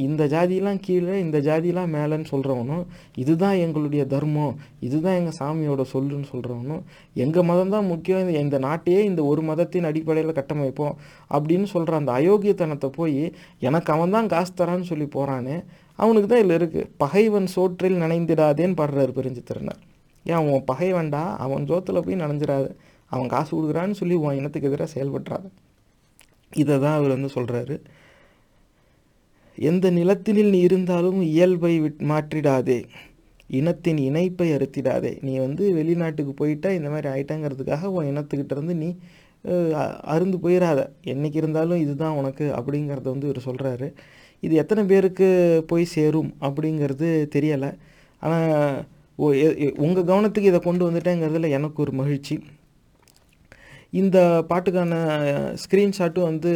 இந்த ஜாதியெலாம் கீழே இந்த ஜாதியெலாம் மேலேன்னு சொல்கிறவனும் இதுதான் எங்களுடைய தர்மம் இதுதான் எங்கள் சாமியோட சொல்லுன்னு சொல்கிறவனும் எங்கள் மதம் தான் முக்கியம் இந்த- இந்த நாட்டையே இந்த ஒரு மதத்தின் அடிப்படையில் கட்டமைப்போம் அப்படின்னு சொல்கிற அந்த அயோக்கியத்தனத்தை போய் எனக்கு அவன் தான் காசு தரான்னு சொல்லி போகிறானே அவனுக்கு தான் இதில் இருக்குது பகைவன் சோற்றில் நனைந்திடாதேன்னு பாடுறாரு திறனர் ஏன் உன் பகைவன்டா? அவன் சோத்தில் போய் நனைஞ்சிடாது. அவன் காசு கொடுக்குறான்னு சொல்லி உன் இனத்துக்கு எதிராக செயல்பட்டுறாத. இதை தான் அவர் வந்து சொல்கிறாரு எந்த நிலத்தினில் நீ இருந்தாலும் இயல்பை விட் மாற்றிடாதே. இனத்தின் இணைப்பை அறுத்திடாதே. நீ வந்து வெளிநாட்டுக்கு போயிட்டா இந்த மாதிரி ஆயிட்டாங்கிறதுக்காக உன் இனத்துக்கிட்ட இருந்து நீ அருந்து போயிடாத என்னைக்கு இருந்தாலும் இதுதான் உனக்கு அப்படிங்கிறத வந்து இவர் சொல்கிறாரு இது எத்தனை பேருக்கு போய் சேரும் அப்படிங்கிறது தெரியலை. ஆனால் உங்கள் கவனத்துக்கு இதை கொண்டு வந்துட்டேங்கிறதுல எனக்கு ஒரு மகிழ்ச்சி. இந்த பாட்டுக்கான ஸ்க்ரீன்ஷாட்டும் வந்து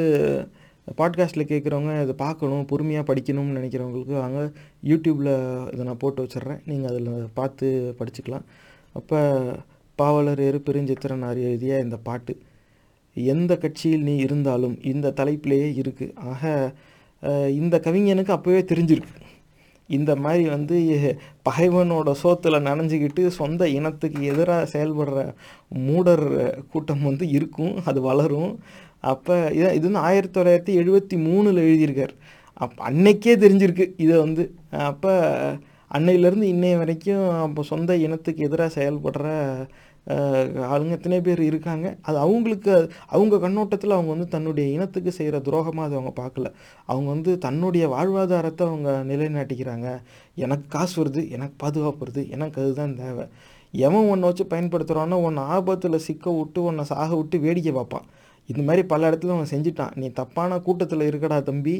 பாட்காஸ்ட்டில் கேட்குறவங்க இதை பார்க்கணும் பொறுமையாக படிக்கணும்னு நினைக்கிறவங்களுக்கு வாங்க. யூடியூப்பில் இதை நான் போட்டு வச்சிடுறேன். நீங்கள் அதில் பார்த்து படிச்சுக்கலாம். அப்போ பாவலர் எரு பெருஞ்சித்திரனார் எழுதிய இந்த பாட்டு எந்த கட்சியில் நீ இருந்தாலும் இந்த தலைப்பிலேயே இருக்குது ஆக இந்த கவிஞனுக்கு அப்போவே தெரிஞ்சிருக்கு. இந்த மாதிரி வந்து பகைவனோட சோத்தில் நனைஞ்சிக்கிட்டு சொந்த இனத்துக்கு எதிராக செயல்படுற மூடர் கூட்டம் வந்து இருக்கும். அது வளரும். அப்போ இதை இது வந்து ஆயிரத்தி தொள்ளாயிரத்தி எழுபத்தி மூணில் எழுதியிருக்கார். அப் அன்னைக்கே தெரிஞ்சிருக்கு. இதை வந்து அப்போ அன்னையிலேருந்து இன்னைய வரைக்கும் அப்போ சொந்த இனத்துக்கு எதிராக செயல்படுற ஆளுங்க எத்தனை பேர் இருக்காங்க. அது அவங்களுக்கு அவங்க கண்ணோட்டத்தில் அவங்க வந்து தன்னுடைய இனத்துக்கு செய்கிற துரோகமாக அதை அவங்க பார்க்கல அவங்க வந்து தன்னுடைய வாழ்வாதாரத்தை அவங்க நிலைநாட்டிக்கிறாங்க. எனக்கு காசு வருது எனக்கு பாதுகாப்பு வருது எனக்கு அதுதான் தேவை. எவன் ஒன்றை வச்சு பயன்படுத்துகிறானோ ஒன்று ஆபத்தில் சிக்க விட்டு ஒன்றை சாக விட்டு வேடிக்கை பார்ப்பான். இந்த மாதிரி பல இடத்துல அவன் செஞ்சுட்டான். நீ தப்பான கூட்டத்தில் இருக்கடா தம்பி.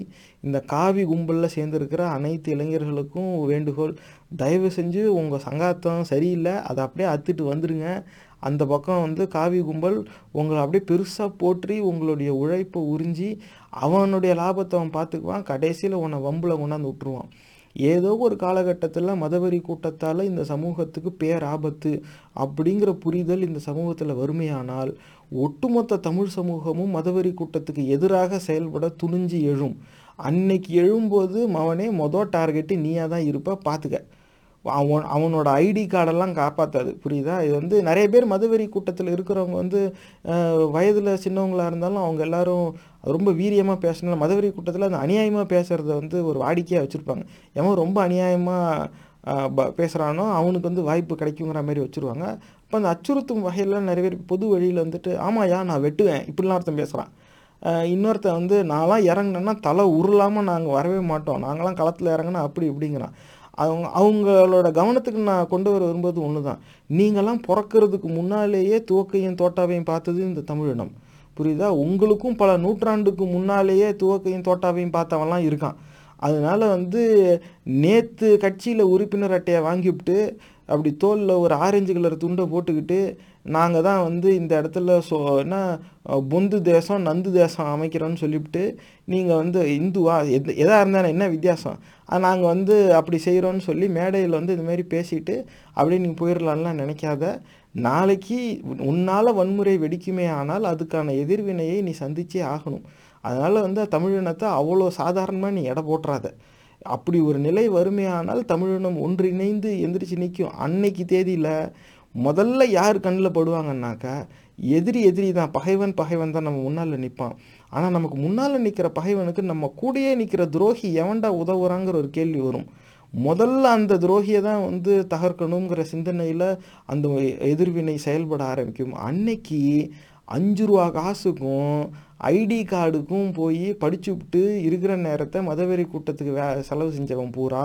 இந்த காவி கும்பலில் சேர்ந்துருக்கிற அனைத்து இளைஞர்களுக்கும் வேண்டுகோள். தயவு செஞ்சு உங்கள் சங்காத்தம் சரியில்லை. அதை அப்படியே அத்துட்டு வந்துடுங்க அந்த பக்கம் வந்து காவி கும்பல் உங்களை அப்படியே பெருசாக போற்றி உங்களுடைய உழைப்பை உறிஞ்சி அவனுடைய லாபத்தை அவன் பார்த்துக்குவான். கடைசியில் உன்னை வம்பில் கொண்டாந்து விட்டுருவான். ஏதோ ஒரு காலகட்டத்தில் மதவெறி கூட்டத்தால் இந்த சமூகத்துக்கு பேராபத்து அப்படிங்கிற புரிதல் இந்த சமூகத்தில் வறுமையானால் ஒட்டுமொத்த தமிழ் சமூகமும் மதவெறி கூட்டத்துக்கு எதிராக செயல்பட துணிஞ்சு எழும். அன்னைக்கு எழும்போது மவனே மொதல் டார்கெட்டு நீயாக தான் இருப்ப பார்த்துக்க அவன் அவனோட ஐடி கார்டெல்லாம் காப்பாற்றாது புரியுதா? இது வந்து நிறைய பேர் மதுவெறி கூட்டத்தில் இருக்கிறவங்க வந்து வயதில் சின்னவங்களாக இருந்தாலும் அவங்க எல்லாரும் ரொம்ப வீரியமாக பேசணும் மதுவெறி கூட்டத்தில் அந்த அநியாயமாக பேசுகிறத வந்து ஒரு வாடிக்கையாக வச்சுருப்பாங்க. எவன் ரொம்ப அநியாயமாக பேசுகிறானோ அவனுக்கு வந்து வாய்ப்பு கிடைக்குங்கிற மாதிரி வச்சுருவாங்க. அப்போ அந்த அச்சுறுத்தும் வகையில் நிறைய பேர் பொது வழியில் வந்துட்டு ஆமாயா நான் வெட்டுவேன். இப்படிலாம் ஒருத்தன் பேசுகிறான் இன்னொருத்தன் வந்து நான்லாம் இறங்குனேன்னா தலை உருளாமல் நாங்கள் வரவே மாட்டோம். நாங்களாம் களத்தில் இறங்கினா அப்படி இப்படிங்கிறான். அவங்க அவங்களோட கவனத்துக்கு நான் கொண்டு வர விரும்புவது ஒன்று தான் நீங்களாம் பிறக்கிறதுக்கு முன்னாலேயே துவக்கையும் தோட்டாவையும் பார்த்தது இந்த தமிழினம் புரியுதா? உங்களுக்கும் பல நூற்றாண்டுக்கு முன்னாலேயே துவக்கையும் தோட்டாவையும் பார்த்தவன்லாம் இருக்கான். அதனால் வந்து நேற்று கட்சியில் உறுப்பினர் அட்டையை வாங்கிவிட்டு அப்படி தோலில் ஒரு ஆரஞ்சு கலர் துண்டை போட்டுக்கிட்டு நாங்கள் தான் வந்து இந்த இடத்துல சோ என்ன பொந்து தேசம் நந்து தேசம் அமைக்கிறோன்னு சொல்லிவிட்டு நீங்கள் வந்து இந்துவா எது எதாக இருந்தாலும் என்ன வித்தியாசம்? நாங்கள் வந்து அப்படி செய்கிறோன்னு சொல்லி மேடையில் வந்து இதுமாரி மாதிரி பேசிட்டு அப்படியே நீங்கள் போயிடலான்லாம் நினைக்காத. நாளைக்கு உன்னால் வன்முறை வெடிக்குமே ஆனால் அதுக்கான எதிர்வினையை நீ சந்திச்சே ஆகணும். அதனால் வந்து தமிழினத்தை அவ்வளோ சாதாரணமாக நீ எடை போட்டுறாத. அப்படி ஒரு நிலை வறுமையானால் தமிழினம் ஒன்றிணைந்து எந்திரிச்சு நிற்கும். அன்னைக்கு தேதியில் முதல்ல யார் கண்ணில் படுவாங்கன்னாக்கா எதிரி எதிரி தான். பகைவன் பகைவன் தான் நம்ம முன்னால் நிற்பான் ஆனால் நமக்கு முன்னால் நிற்கிற பகைவனுக்கு நம்ம கூடயே நிற்கிற துரோகி எவன்டா உதவுறாங்கிற ஒரு கேள்வி வரும். முதல்ல அந்த துரோகியை தான் வந்து தகர்க்கணுங்கிற சிந்தனையில் அந்த எதிர்வினை செயல்பட ஆரம்பிக்கும். அன்னைக்கு அஞ்சு ரூபா காசுக்கும் ஐடி கார்டுக்கும் போய் படிச்சுவிட்டு இருக்கிற நேரத்தை மதவெறி கூட்டத்துக்கு வே செலவு செஞ்சவன் பூரா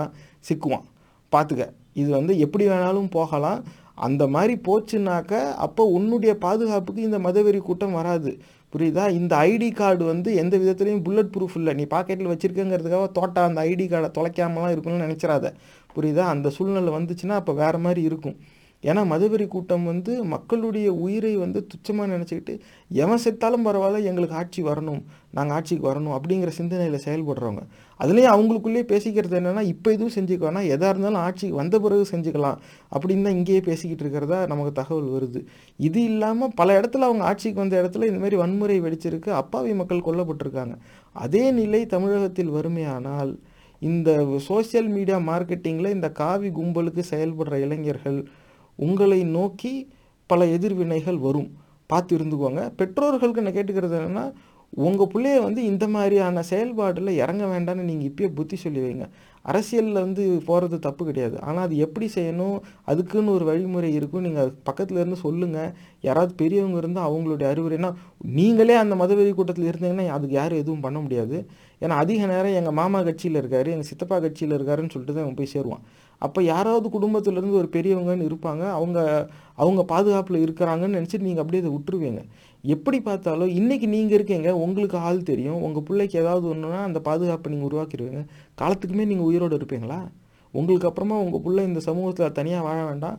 சிக்குவான். பார்த்துக்க இது வந்து எப்படி வேணாலும் போகலாம். அந்த மாதிரி போச்சுனாக்க அப்போ உன்னுடைய பாதுகாப்புக்கு இந்த மதவெறி கூட்டம் வராது. புரியுதா? இந்த ஐடி கார்டு வந்து எந்த விதத்துலையும் புல்லட் ப்ரூஃப் இல்லை. நீ பாக்கெட்டில் வச்சுருக்கங்கிறதுக்காக தோட்டா அந்த ஐடி கார்டை தொலைக்காமலாம் இருக்கணும்னு நினச்சிடாத புரியுதா? அந்த சூழ்நிலை வந்துச்சுன்னா அப்போ வேறு மாதிரி இருக்கும். ஏன்னா மதுவெறி கூட்டம் வந்து மக்களுடைய உயிரை வந்து துச்சமாக நினச்சிக்கிட்டு எவன் செத்தாலும் பரவாயில்ல எங்களுக்கு ஆட்சி வரணும் நாங்கள் ஆட்சிக்கு வரணும் அப்படிங்கிற சிந்தனையில் செயல்படுறவங்க. அதுலேயும் அவங்களுக்குள்ளேயே பேசிக்கிறது என்னென்னா இப்போ இதுவும் செஞ்சுக்கோனா எதாக இருந்தாலும் ஆட்சிக்கு வந்த பிறகு செஞ்சுக்கலாம் அப்படின்னு தான் இங்கேயே பேசிக்கிட்டு இருக்கிறதா நமக்கு தகவல் வருது. இது இல்லாமல் பல இடத்துல அவங்க ஆட்சிக்கு வந்த இடத்துல இந்த மாதிரி வன்முறை வெடிச்சிருக்கு அப்பாவி மக்கள் கொல்லப்பட்டிருக்காங்க. அதே நிலை தமிழகத்தில் வறுமையானால் இந்த சோஷியல் மீடியா மார்க்கெட்டிங்கில் இந்த காவி கும்பலுக்கு செயல்படுற இளைஞர்கள் உங்களை நோக்கி பல எதிர்வினைகள் வரும். பார்த்து இருந்துக்கோங்க. பெற்றோர்களுக்கு நான் கேட்டுக்கிறது என்னென்னா உங்கள் பிள்ளைய வந்து இந்த மாதிரியான செயல்பாடில் இறங்க வேண்டாம்னு நீங்கள் இப்பயே புத்தி சொல்லி வைங்க. அரசியலில் வந்து போகிறது தப்பு கிடையாது. ஆனால் அது எப்படி செய்யணும்? அதுக்குன்னு ஒரு வழிமுறை இருக்கும். நீங்கள் பக்கத்தில் இருந்து சொல்லுங்கள் யாராவது பெரியவங்க இருந்தால் அவங்களுடைய அறிவுரைனா நீங்களே அந்த மதவெறி கூட்டத்தில் இருந்தீங்கன்னா அதுக்கு யாரும் எதுவும் பண்ண முடியாது. ஏன்னா அதிக நேரம் எங்கள் மாமா கட்சியில் இருக்காரு எங்கள் சித்தப்பா கட்சியில் இருக்காருன்னு சொல்லிட்டு தான் போய் சேருவான். அப்போ யாராவது குடும்பத்துலேருந்து ஒரு பெரியவங்கன்னு இருப்பாங்க. அவங்க அவங்க பாதுகாப்பில் இருக்கிறாங்கன்னு நினச்சிட்டு நீங்கள் அப்படியே அதை விட்டுருவீங்க. எப்படி பார்த்தாலும் இன்றைக்கி நீங்கள் இருக்கீங்க உங்களுக்கு ஆள் தெரியும். உங்கள் பிள்ளைக்கு ஏதாவது ஒன்றுனா அந்த பாதுகாப்பை நீங்கள் உருவாக்கிடுவீங்க காலத்துக்குமே நீங்கள் உயிரோடு இருப்பீங்களா? உங்களுக்கு அப்புறமா உங்கள் பிள்ளை இந்த சமூகத்தில் தனியாக வாழ வேண்டாம்.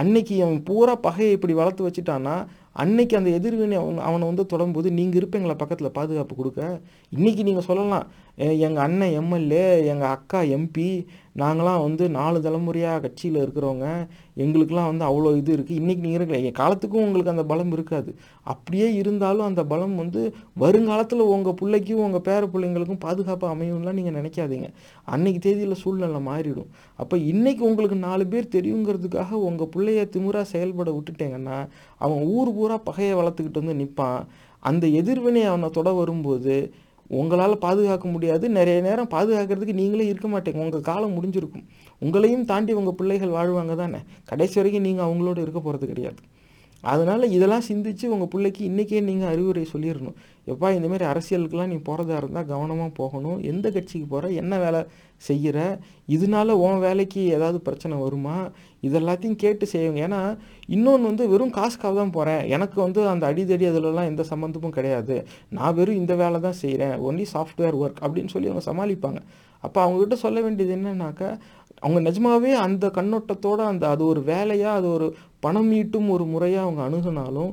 அன்னைக்கு அவன் பூரா பகையை இப்படி வளர்த்து வச்சுட்டான்னா அன்னைக்கு அந்த எதிர்வினை அவன் அவனை வந்து தொடரும்போது நீங்கள் இருப்பீங்களா பக்கத்தில் பாதுகாப்பு கொடுக்க? இன்றைக்கி நீங்கள் சொல்லலாம். எங்கள் அண்ணன் எம்எல்ஏ எங்கள் அக்கா எம்பி நாங்களாம் வந்து நாலு தலைமுறையாக கட்சியில் இருக்கிறவங்க எங்களுக்கெல்லாம் வந்து அவ்வளோ இது இருக்குது இன்றைக்கி நீங்கள் இருக்கல என் காலத்துக்கும் உங்களுக்கு அந்த பலம் இருக்காது. அப்படியே இருந்தாலும் அந்த பலம் வந்து வருங்காலத்தில் உங்கள் பிள்ளைக்கும் உங்கள் பேர பிள்ளைங்களுக்கும் பாதுகாப்பாக அமையும்லாம் நீங்கள் நினைக்காதீங்க. அன்னைக்கு தேதியில் சூழ்நிலை மாறிடும். அப்போ இன்றைக்கி உங்களுக்கு நாலு பேர் தெரியுங்கிறதுக்காக உங்கள் பிள்ளைய திமுறாக செயல்பட விட்டுட்டீங்கன்னா அவன் ஊர் பூரா பகையை வளர்த்துக்கிட்டு வந்து நிற்பான் அந்த எதிர்வினை அவனை தொட வரும்போது உங்களால் பாதுகாக்க முடியாது. நிறைய நேரம் பாதுகாக்கிறதுக்கு நீங்களே இருக்க மாட்டீங்க. உங்கள் காலம் முடிஞ்சிருக்கும். உங்களையும் தாண்டி உங்கள் பிள்ளைகள் வாழ்வாங்க தானே? கடைசி வரைக்கும் நீங்கள் அவங்களோட இருக்க போகிறது கிடையாது. அதனால் இதெல்லாம் சிந்தித்து உங்கள் பிள்ளைக்கு இன்றைக்கே நீங்கள் அறிவுரை சொல்லிடணும். எப்பா இந்தமாரி அரசியலுக்கெல்லாம் நீ போகிறதா இருந்தால் கவனமாக போகணும். எந்த கட்சிக்கு போகிற என்ன வேலை செய்கிற இதனால உன் வேலைக்கு ஏதாவது பிரச்சனை வருமா? இதெல்லாத்தையும் கேட்டு செய்யுங்க ஏன்னா இன்னொன்று வந்து வெறும் காசுக்காக தான் போகிறேன் எனக்கு வந்து அந்த அடிதடி அதிலலாம் எந்த சம்மந்தமும் கிடையாது. நான் வெறும் இந்த வேலை தான் செய்கிறேன் ஒன்லி சாஃப்ட்வேர் ஒர்க் அப்படின்னு சொல்லி அவங்க சமாளிப்பாங்க. அப்போ அவங்ககிட்ட சொல்ல வேண்டியது என்னன்னாக்கா அவங்க நிஜமாவே அந்த கண்ணோட்டத்தோடு அந்த அது ஒரு வேலையாக அது ஒரு பணம் ஈட்டும் ஒரு முறையாக அவங்க அணுகுனாலும்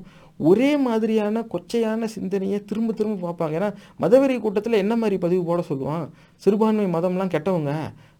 ஒரே மாதிரியான கொச்சையான சிந்தனையை திரும்ப திரும்ப பார்ப்பாங்க. ஏன்னா மதவெறி கூட்டத்தில் என்ன மாதிரி பதிவு போட சொல்லுவான்? சிறுபான்மை மதம்லாம் கெட்டவங்க.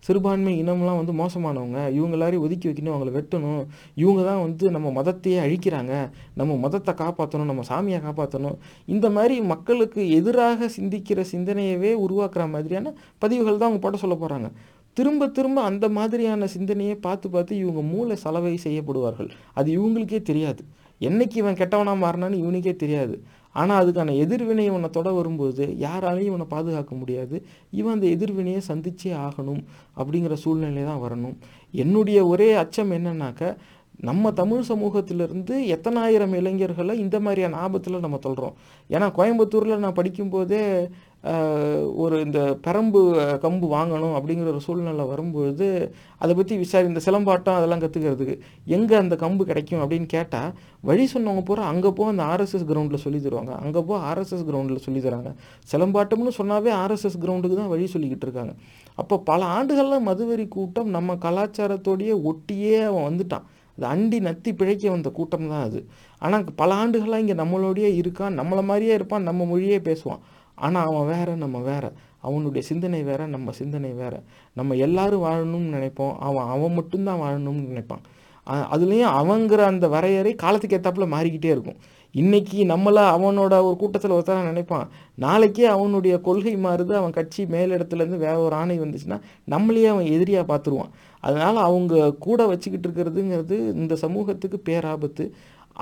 சிறுபான்மை இனம்லாம் வந்து மோசமானவங்க. இவங்க எல்லாரையும் ஒதுக்கி வைக்கணும் அவங்கள வெட்டணும். இவங்க தான் வந்து நம்ம மதத்தையே அழிக்கிறாங்க. நம்ம மதத்தை காப்பாற்றணும் நம்ம சாமியை காப்பாற்றணும் இந்த மாதிரி மக்களுக்கு எதிராக சிந்திக்கிற சிந்தனையவே உருவாக்குற மாதிரியான பதிவுகள் தான் அவங்க போட சொல்ல போகிறாங்க திரும்ப திரும்ப அந்த மாதிரியான சிந்தனையை பார்த்து பார்த்து இவங்க மூளை சலவை செய்யப்படுவார்கள். அது இவங்களுக்கே தெரியாது. என்னைக்கு இவன் கெட்டவனாக மாறினான்னு இவனுக்கே தெரியாது. ஆனால் அதுக்கான எதிர்வினை இவனை தொட வரும்போது யாராலையும் இவனை பாதுகாக்க முடியாது. இவன் அந்த எதிர்வினையை சந்திச்சே ஆகணும் அப்படிங்கிற சூழ்நிலை தான் வரணும். என்னுடைய ஒரே அச்சம் என்னன்னாக்க நம்ம தமிழ் சமூகத்திலிருந்து எத்தனாயிரம் இளைஞர்களை இந்த மாதிரியான ஆபத்தில் நம்ம சொல்கிறோம் ஏன்னா கோயம்புத்தூரில் நான் படிக்கும்போதே ஒரு இந்த பரம்பு கம்பு வாங்கணும் அப்படிங்கிற ஒரு சூழ்நிலை வரும்பொழுது அதை பற்றி விசாரி இந்த சிலம்பாட்டம் அதெல்லாம் கற்றுக்கிறதுக்கு எங்கே அந்த கம்பு கிடைக்கும் அப்படின்னு கேட்டால் வழி சொன்னவங்க பூரா அங்கே போ அந்த ஆர்எஸ்எஸ் கிரவுண்டில் சொல்லி தருவாங்க. அங்கே போ ஆர்எஸ்எஸ் கிரவுண்டில் சொல்லி தராங்க. சிலம்பாட்டம்னு சொன்னாவே ஆர்எஸ்எஸ் கிரவுண்டுக்கு தான் வழி சொல்லிக்கிட்டு இருக்காங்க. அப்போ பல ஆண்டுகளில் மதுவெறி கூட்டம் நம்ம கலாச்சாரத்தோடையே ஒட்டியே அவன் வந்துட்டான். அது அண்டி நத்தி பிழைக்க வந்த கூட்டம் தான் அது. ஆனால் பல ஆண்டுகளாக இங்கே நம்மளோடையே இருக்கான் நம்மளை மாதிரியே இருப்பான் நம்ம மொழியே பேசுவான். ஆனால் அவன் வேற நம்ம வேற. அவனுடைய சிந்தனை வேற நம்ம சிந்தனை வேற. நம்ம எல்லாரும் வாழணும்னு நினைப்போம். அவன் அவன் மட்டும்தான் வாழணும்னு நினைப்பான். அதுலேயும் அவங்கிற அந்த வரையறை காலத்துக்கு ஏற்றாப்புல மாறிக்கிட்டே இருக்கும். இன்னைக்கு நம்மளை அவனோட ஒரு கூட்டத்தில் ஒருத்தர நினைப்பான்? நாளைக்கே அவனுடைய கொள்கை மாறுது. அவன் கட்சி மேலிடத்துலேருந்து வேற ஒரு ஆணை வந்துச்சுன்னா நம்மளையே அவன் எதிரியாக பார்த்துருவான் அதனால் அவங்க கூட வச்சுக்கிட்டு இருக்கிறதுங்கிறது இந்த சமூகத்துக்கு பேராபத்து.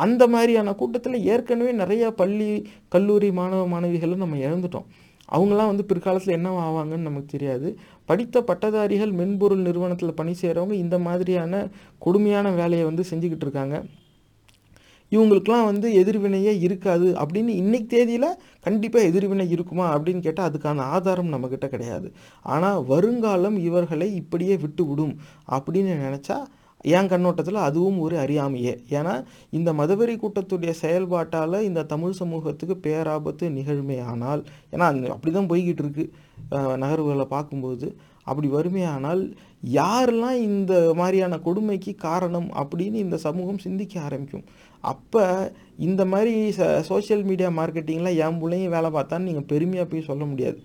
அந்த மாதிரியான கூட்டத்தில் ஏற்கனவே நிறையா பள்ளி கல்லூரி மாணவ மாணவிகளை நம்ம இழந்துட்டோம். அவங்களாம் வந்து பிற்காலத்தில் என்ன ஆவாங்கன்னு நமக்கு தெரியாது. படித்த பட்டதாரிகள் மென்பொருள் நிறுவனத்தில் பணி செய்கிறவங்க இந்த மாதிரியான கொடுமையான வேலையை வந்து செஞ்சுக்கிட்டு இருக்காங்க. இவங்களுக்கெல்லாம் வந்து எதிர்வினையே இருக்காது அப்படின்னு இன்னைக்கு தேதியில் கண்டிப்பாக எதிர்வினை இருக்குமா அப்படின்னு கேட்டால் அதுக்கான ஆதாரம் நம்மக்கிட்ட கிடையாது. ஆனால் வருங்காலம் இவர்களை இப்படியே விட்டு விடும் அப்படின்னு நினச்சா என் கண்ணோட்டத்தில் அதுவும் ஒரு அறியாமையே. ஏன்னா இந்த மதவெறி கூட்டத்துடைய செயல்பாட்டால் இந்த தமிழ் சமூகத்துக்கு பேராபத்து நிகழ்மே ஆனால் ஏன்னா அப்படி தான் போய்கிட்டு இருக்கு நகர்வுகளை பார்க்கும்போது. அப்படி வறுமையானால் யாரெல்லாம் இந்த மாதிரியான கொடுமைக்கு காரணம் அப்படின்னு இந்த சமூகம் சிந்திக்க ஆரம்பிக்கும். அப்போ இந்த மாதிரி ச சோஷியல் மீடியா மார்க்கெட்டிங்கில் என் பிள்ளையும் வேலை பார்த்தான்னு நீங்கள் பெருமையாக போய் சொல்ல முடியாது.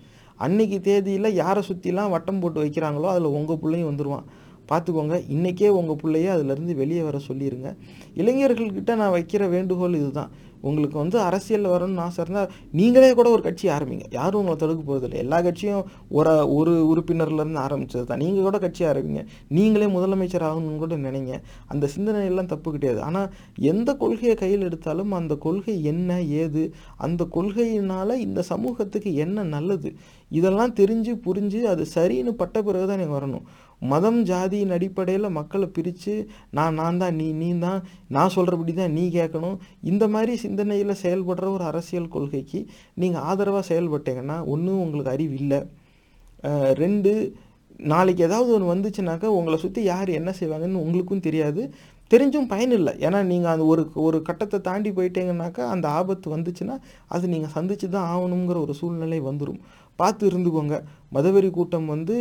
அன்னைக்கு தேதியில் யாரை சுற்றிலாம் வட்டம் போட்டு வைக்கிறாங்களோ அதில் உங்கள் பிள்ளையும் வந்துடுவான் பார்த்துக்கோங்க. இன்றைக்கே உங்கள் பிள்ளைய அதுலேருந்து வெளியே வர சொல்லிடுங்க இளைஞர்கள்கிட்ட நான் வைக்கிற வேண்டுகோள் இதுதான். உங்களுக்கு வந்து அரசியலில் வரணும்னு ஆசை இருந்தால் நீங்களே கூட ஒரு கட்சி ஆரம்பிங்க. யாரும் உங்களை தடுக்க போகிறதில்ல எல்லா கட்சியும் ஒரு ஒரு உறுப்பினர்லேருந்து ஆரம்பித்தது தான். நீங்கள் கூட கட்சி ஆரம்பிங்க. நீங்களே முதலமைச்சர் ஆகணும்னு கூட நினைங்க. அந்த சிந்தனையெல்லாம் தப்பு கிடையாது. ஆனால் எந்த கொள்கையை கையில் எடுத்தாலும் அந்த கொள்கை என்ன ஏது அந்த கொள்கையினால் இந்த சமூகத்துக்கு என்ன நல்லது இதெல்லாம் தெரிஞ்சு புரிஞ்சு அது சரின்னு பட்ட பிறகு தான் நீங்கள் வரணும். மதம் ஜாதியின் அடிப்படையில் மக்களை பிரித்து நான் நான் தான் நீ நீ தான் நான் சொல்கிறபடி தான் நீ கேட்கணும். இந்த மாதிரி சிந்தனையில் செயல்படுற ஒரு அரசியல் கொள்கைக்கு நீங்கள் ஆதரவாக செயல்பட்டீங்கன்னா ஒன்றும் உங்களுக்கு அறிவு இல்லை. ரெண்டு நாளைக்கு ஏதாவது ஒன்று வந்துச்சுனாக்கா உங்களை சுற்றி யார் என்ன செய்வாங்கன்னு உங்களுக்கும் தெரியாது. தெரிஞ்சும் பயன் இல்லை. ஏன்னா நீங்கள் அந்த ஒரு ஒரு கட்டத்தை தாண்டி போயிட்டீங்கன்னாக்கா அந்த ஆபத்து வந்துச்சுன்னா அது நீங்கள் சந்திச்சு தான் ஆகணுங்கிற ஒரு சூழ்நிலை வந்துடும் பார்த்து இருந்துக்கோங்க. மதவெறி கூட்டம் வந்து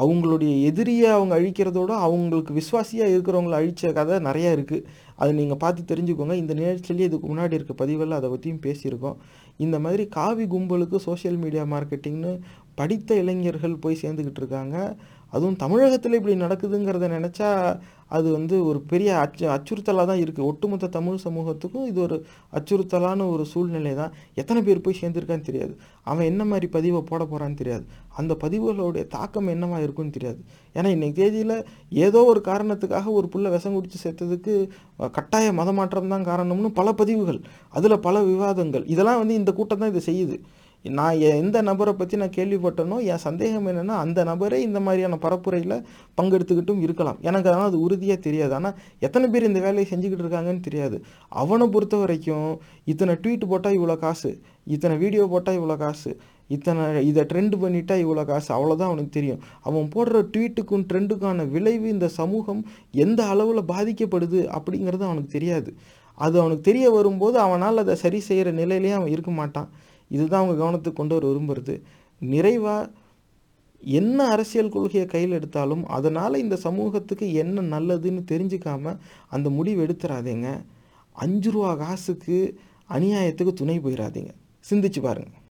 அவங்களுடைய எதிரியை அவங்க அழிக்கிறதோட அவங்களுக்கு விஸ்வாசியாக இருக்கிறவங்கள அழித்த கதை நிறையா இருக்குது அது நீங்கள் பார்த்து தெரிஞ்சுக்கோங்க. இந்த நிகழ்ச்சியிலேயே இதுக்கு முன்னாடி இருக்க பதிவில் அதை பற்றியும் பேசியிருக்கோம். இந்த மாதிரி காவி கும்பலுக்கு சோஷியல் மீடியா மார்க்கெட்டிங்னு படித்த இளைஞர்கள் போய் சேர்ந்துக்கிட்டு இருக்காங்க. அதுவும் தமிழகத்தில் இப்படி நடக்குதுங்கிறத நினச்சா அது வந்து ஒரு பெரிய அச்சு அச்சுறுத்தலாக தான் இருக்குது ஒட்டுமொத்த தமிழ் சமூகத்துக்கும் இது ஒரு அச்சுறுத்தலான ஒரு சூழ்நிலை தான். எத்தனை பேர் போய் சேர்ந்துருக்கான்னு தெரியாது. அவன் என்ன மாதிரி பதிவை போட போகிறான்னு தெரியாது. அந்த பதிவுகளுடைய தாக்கம் என்னவா இருக்குன்னு தெரியாது. ஏன்னா இன்னைக்கு தேதியில் ஏதோ ஒரு காரணத்துக்காக ஒரு புள்ள விஷம் குடித்து சேர்த்ததுக்கு கட்டாய மதமாற்றம் தான் காரணம்னு பல பதிவுகள் அதில் பல விவாதங்கள் இதெல்லாம் வந்து இந்த கூட்டம் தான் இதை செய்யுது. நான் எந்த நபரை பற்றி நான் கேள்விப்பட்டனோ என் சந்தேகம் என்னென்னா அந்த நபரே இந்த மாதிரியான பரப்புரையில் பங்கெடுத்துக்கிட்டும் இருக்கலாம். எனக்கு அதனால் அது உறுதியாக தெரியாது. ஆனால் எத்தனை பேர் இந்த வேலையை செஞ்சுக்கிட்டு இருக்காங்கன்னு தெரியாது. அவனை பொறுத்த வரைக்கும் இத்தனை ட்வீட் போட்டால் இவ்வளோ காசு இத்தனை வீடியோ போட்டால் இவ்வளோ காசு இத்தனை இதை ட்ரெண்ட் பண்ணிட்டா இவ்வளோ காசு அவ்வளோதான் அவனுக்கு தெரியும். அவன் போடுற ட்வீட்டுக்கும் ட்ரெண்டுக்கான விளைவு இந்த சமூகம் எந்த அளவில் பாதிக்கப்படுது அப்படிங்கிறது அவனுக்கு தெரியாது. அது அவனுக்கு தெரிய வரும்போது அவனால் அதை சரி செய்கிற நிலையிலேயே அவன் இருக்க மாட்டான். இதுதான் அவங்க கவனத்துக்கு கொண்டு வர விரும்புறது. நிறைவாக என்ன அரசியல் கொள்கையை கையில் எடுத்தாலும் அதனால் இந்த சமூகத்துக்கு என்ன நல்லதுன்னு தெரிஞ்சுக்காம அந்த முடிவு எடுத்துறாதீங்க. அஞ்சு ரூபா காசுக்கு அநியாயத்துக்கு துணை போயிடாதீங்க சிந்திச்சு பாருங்கள்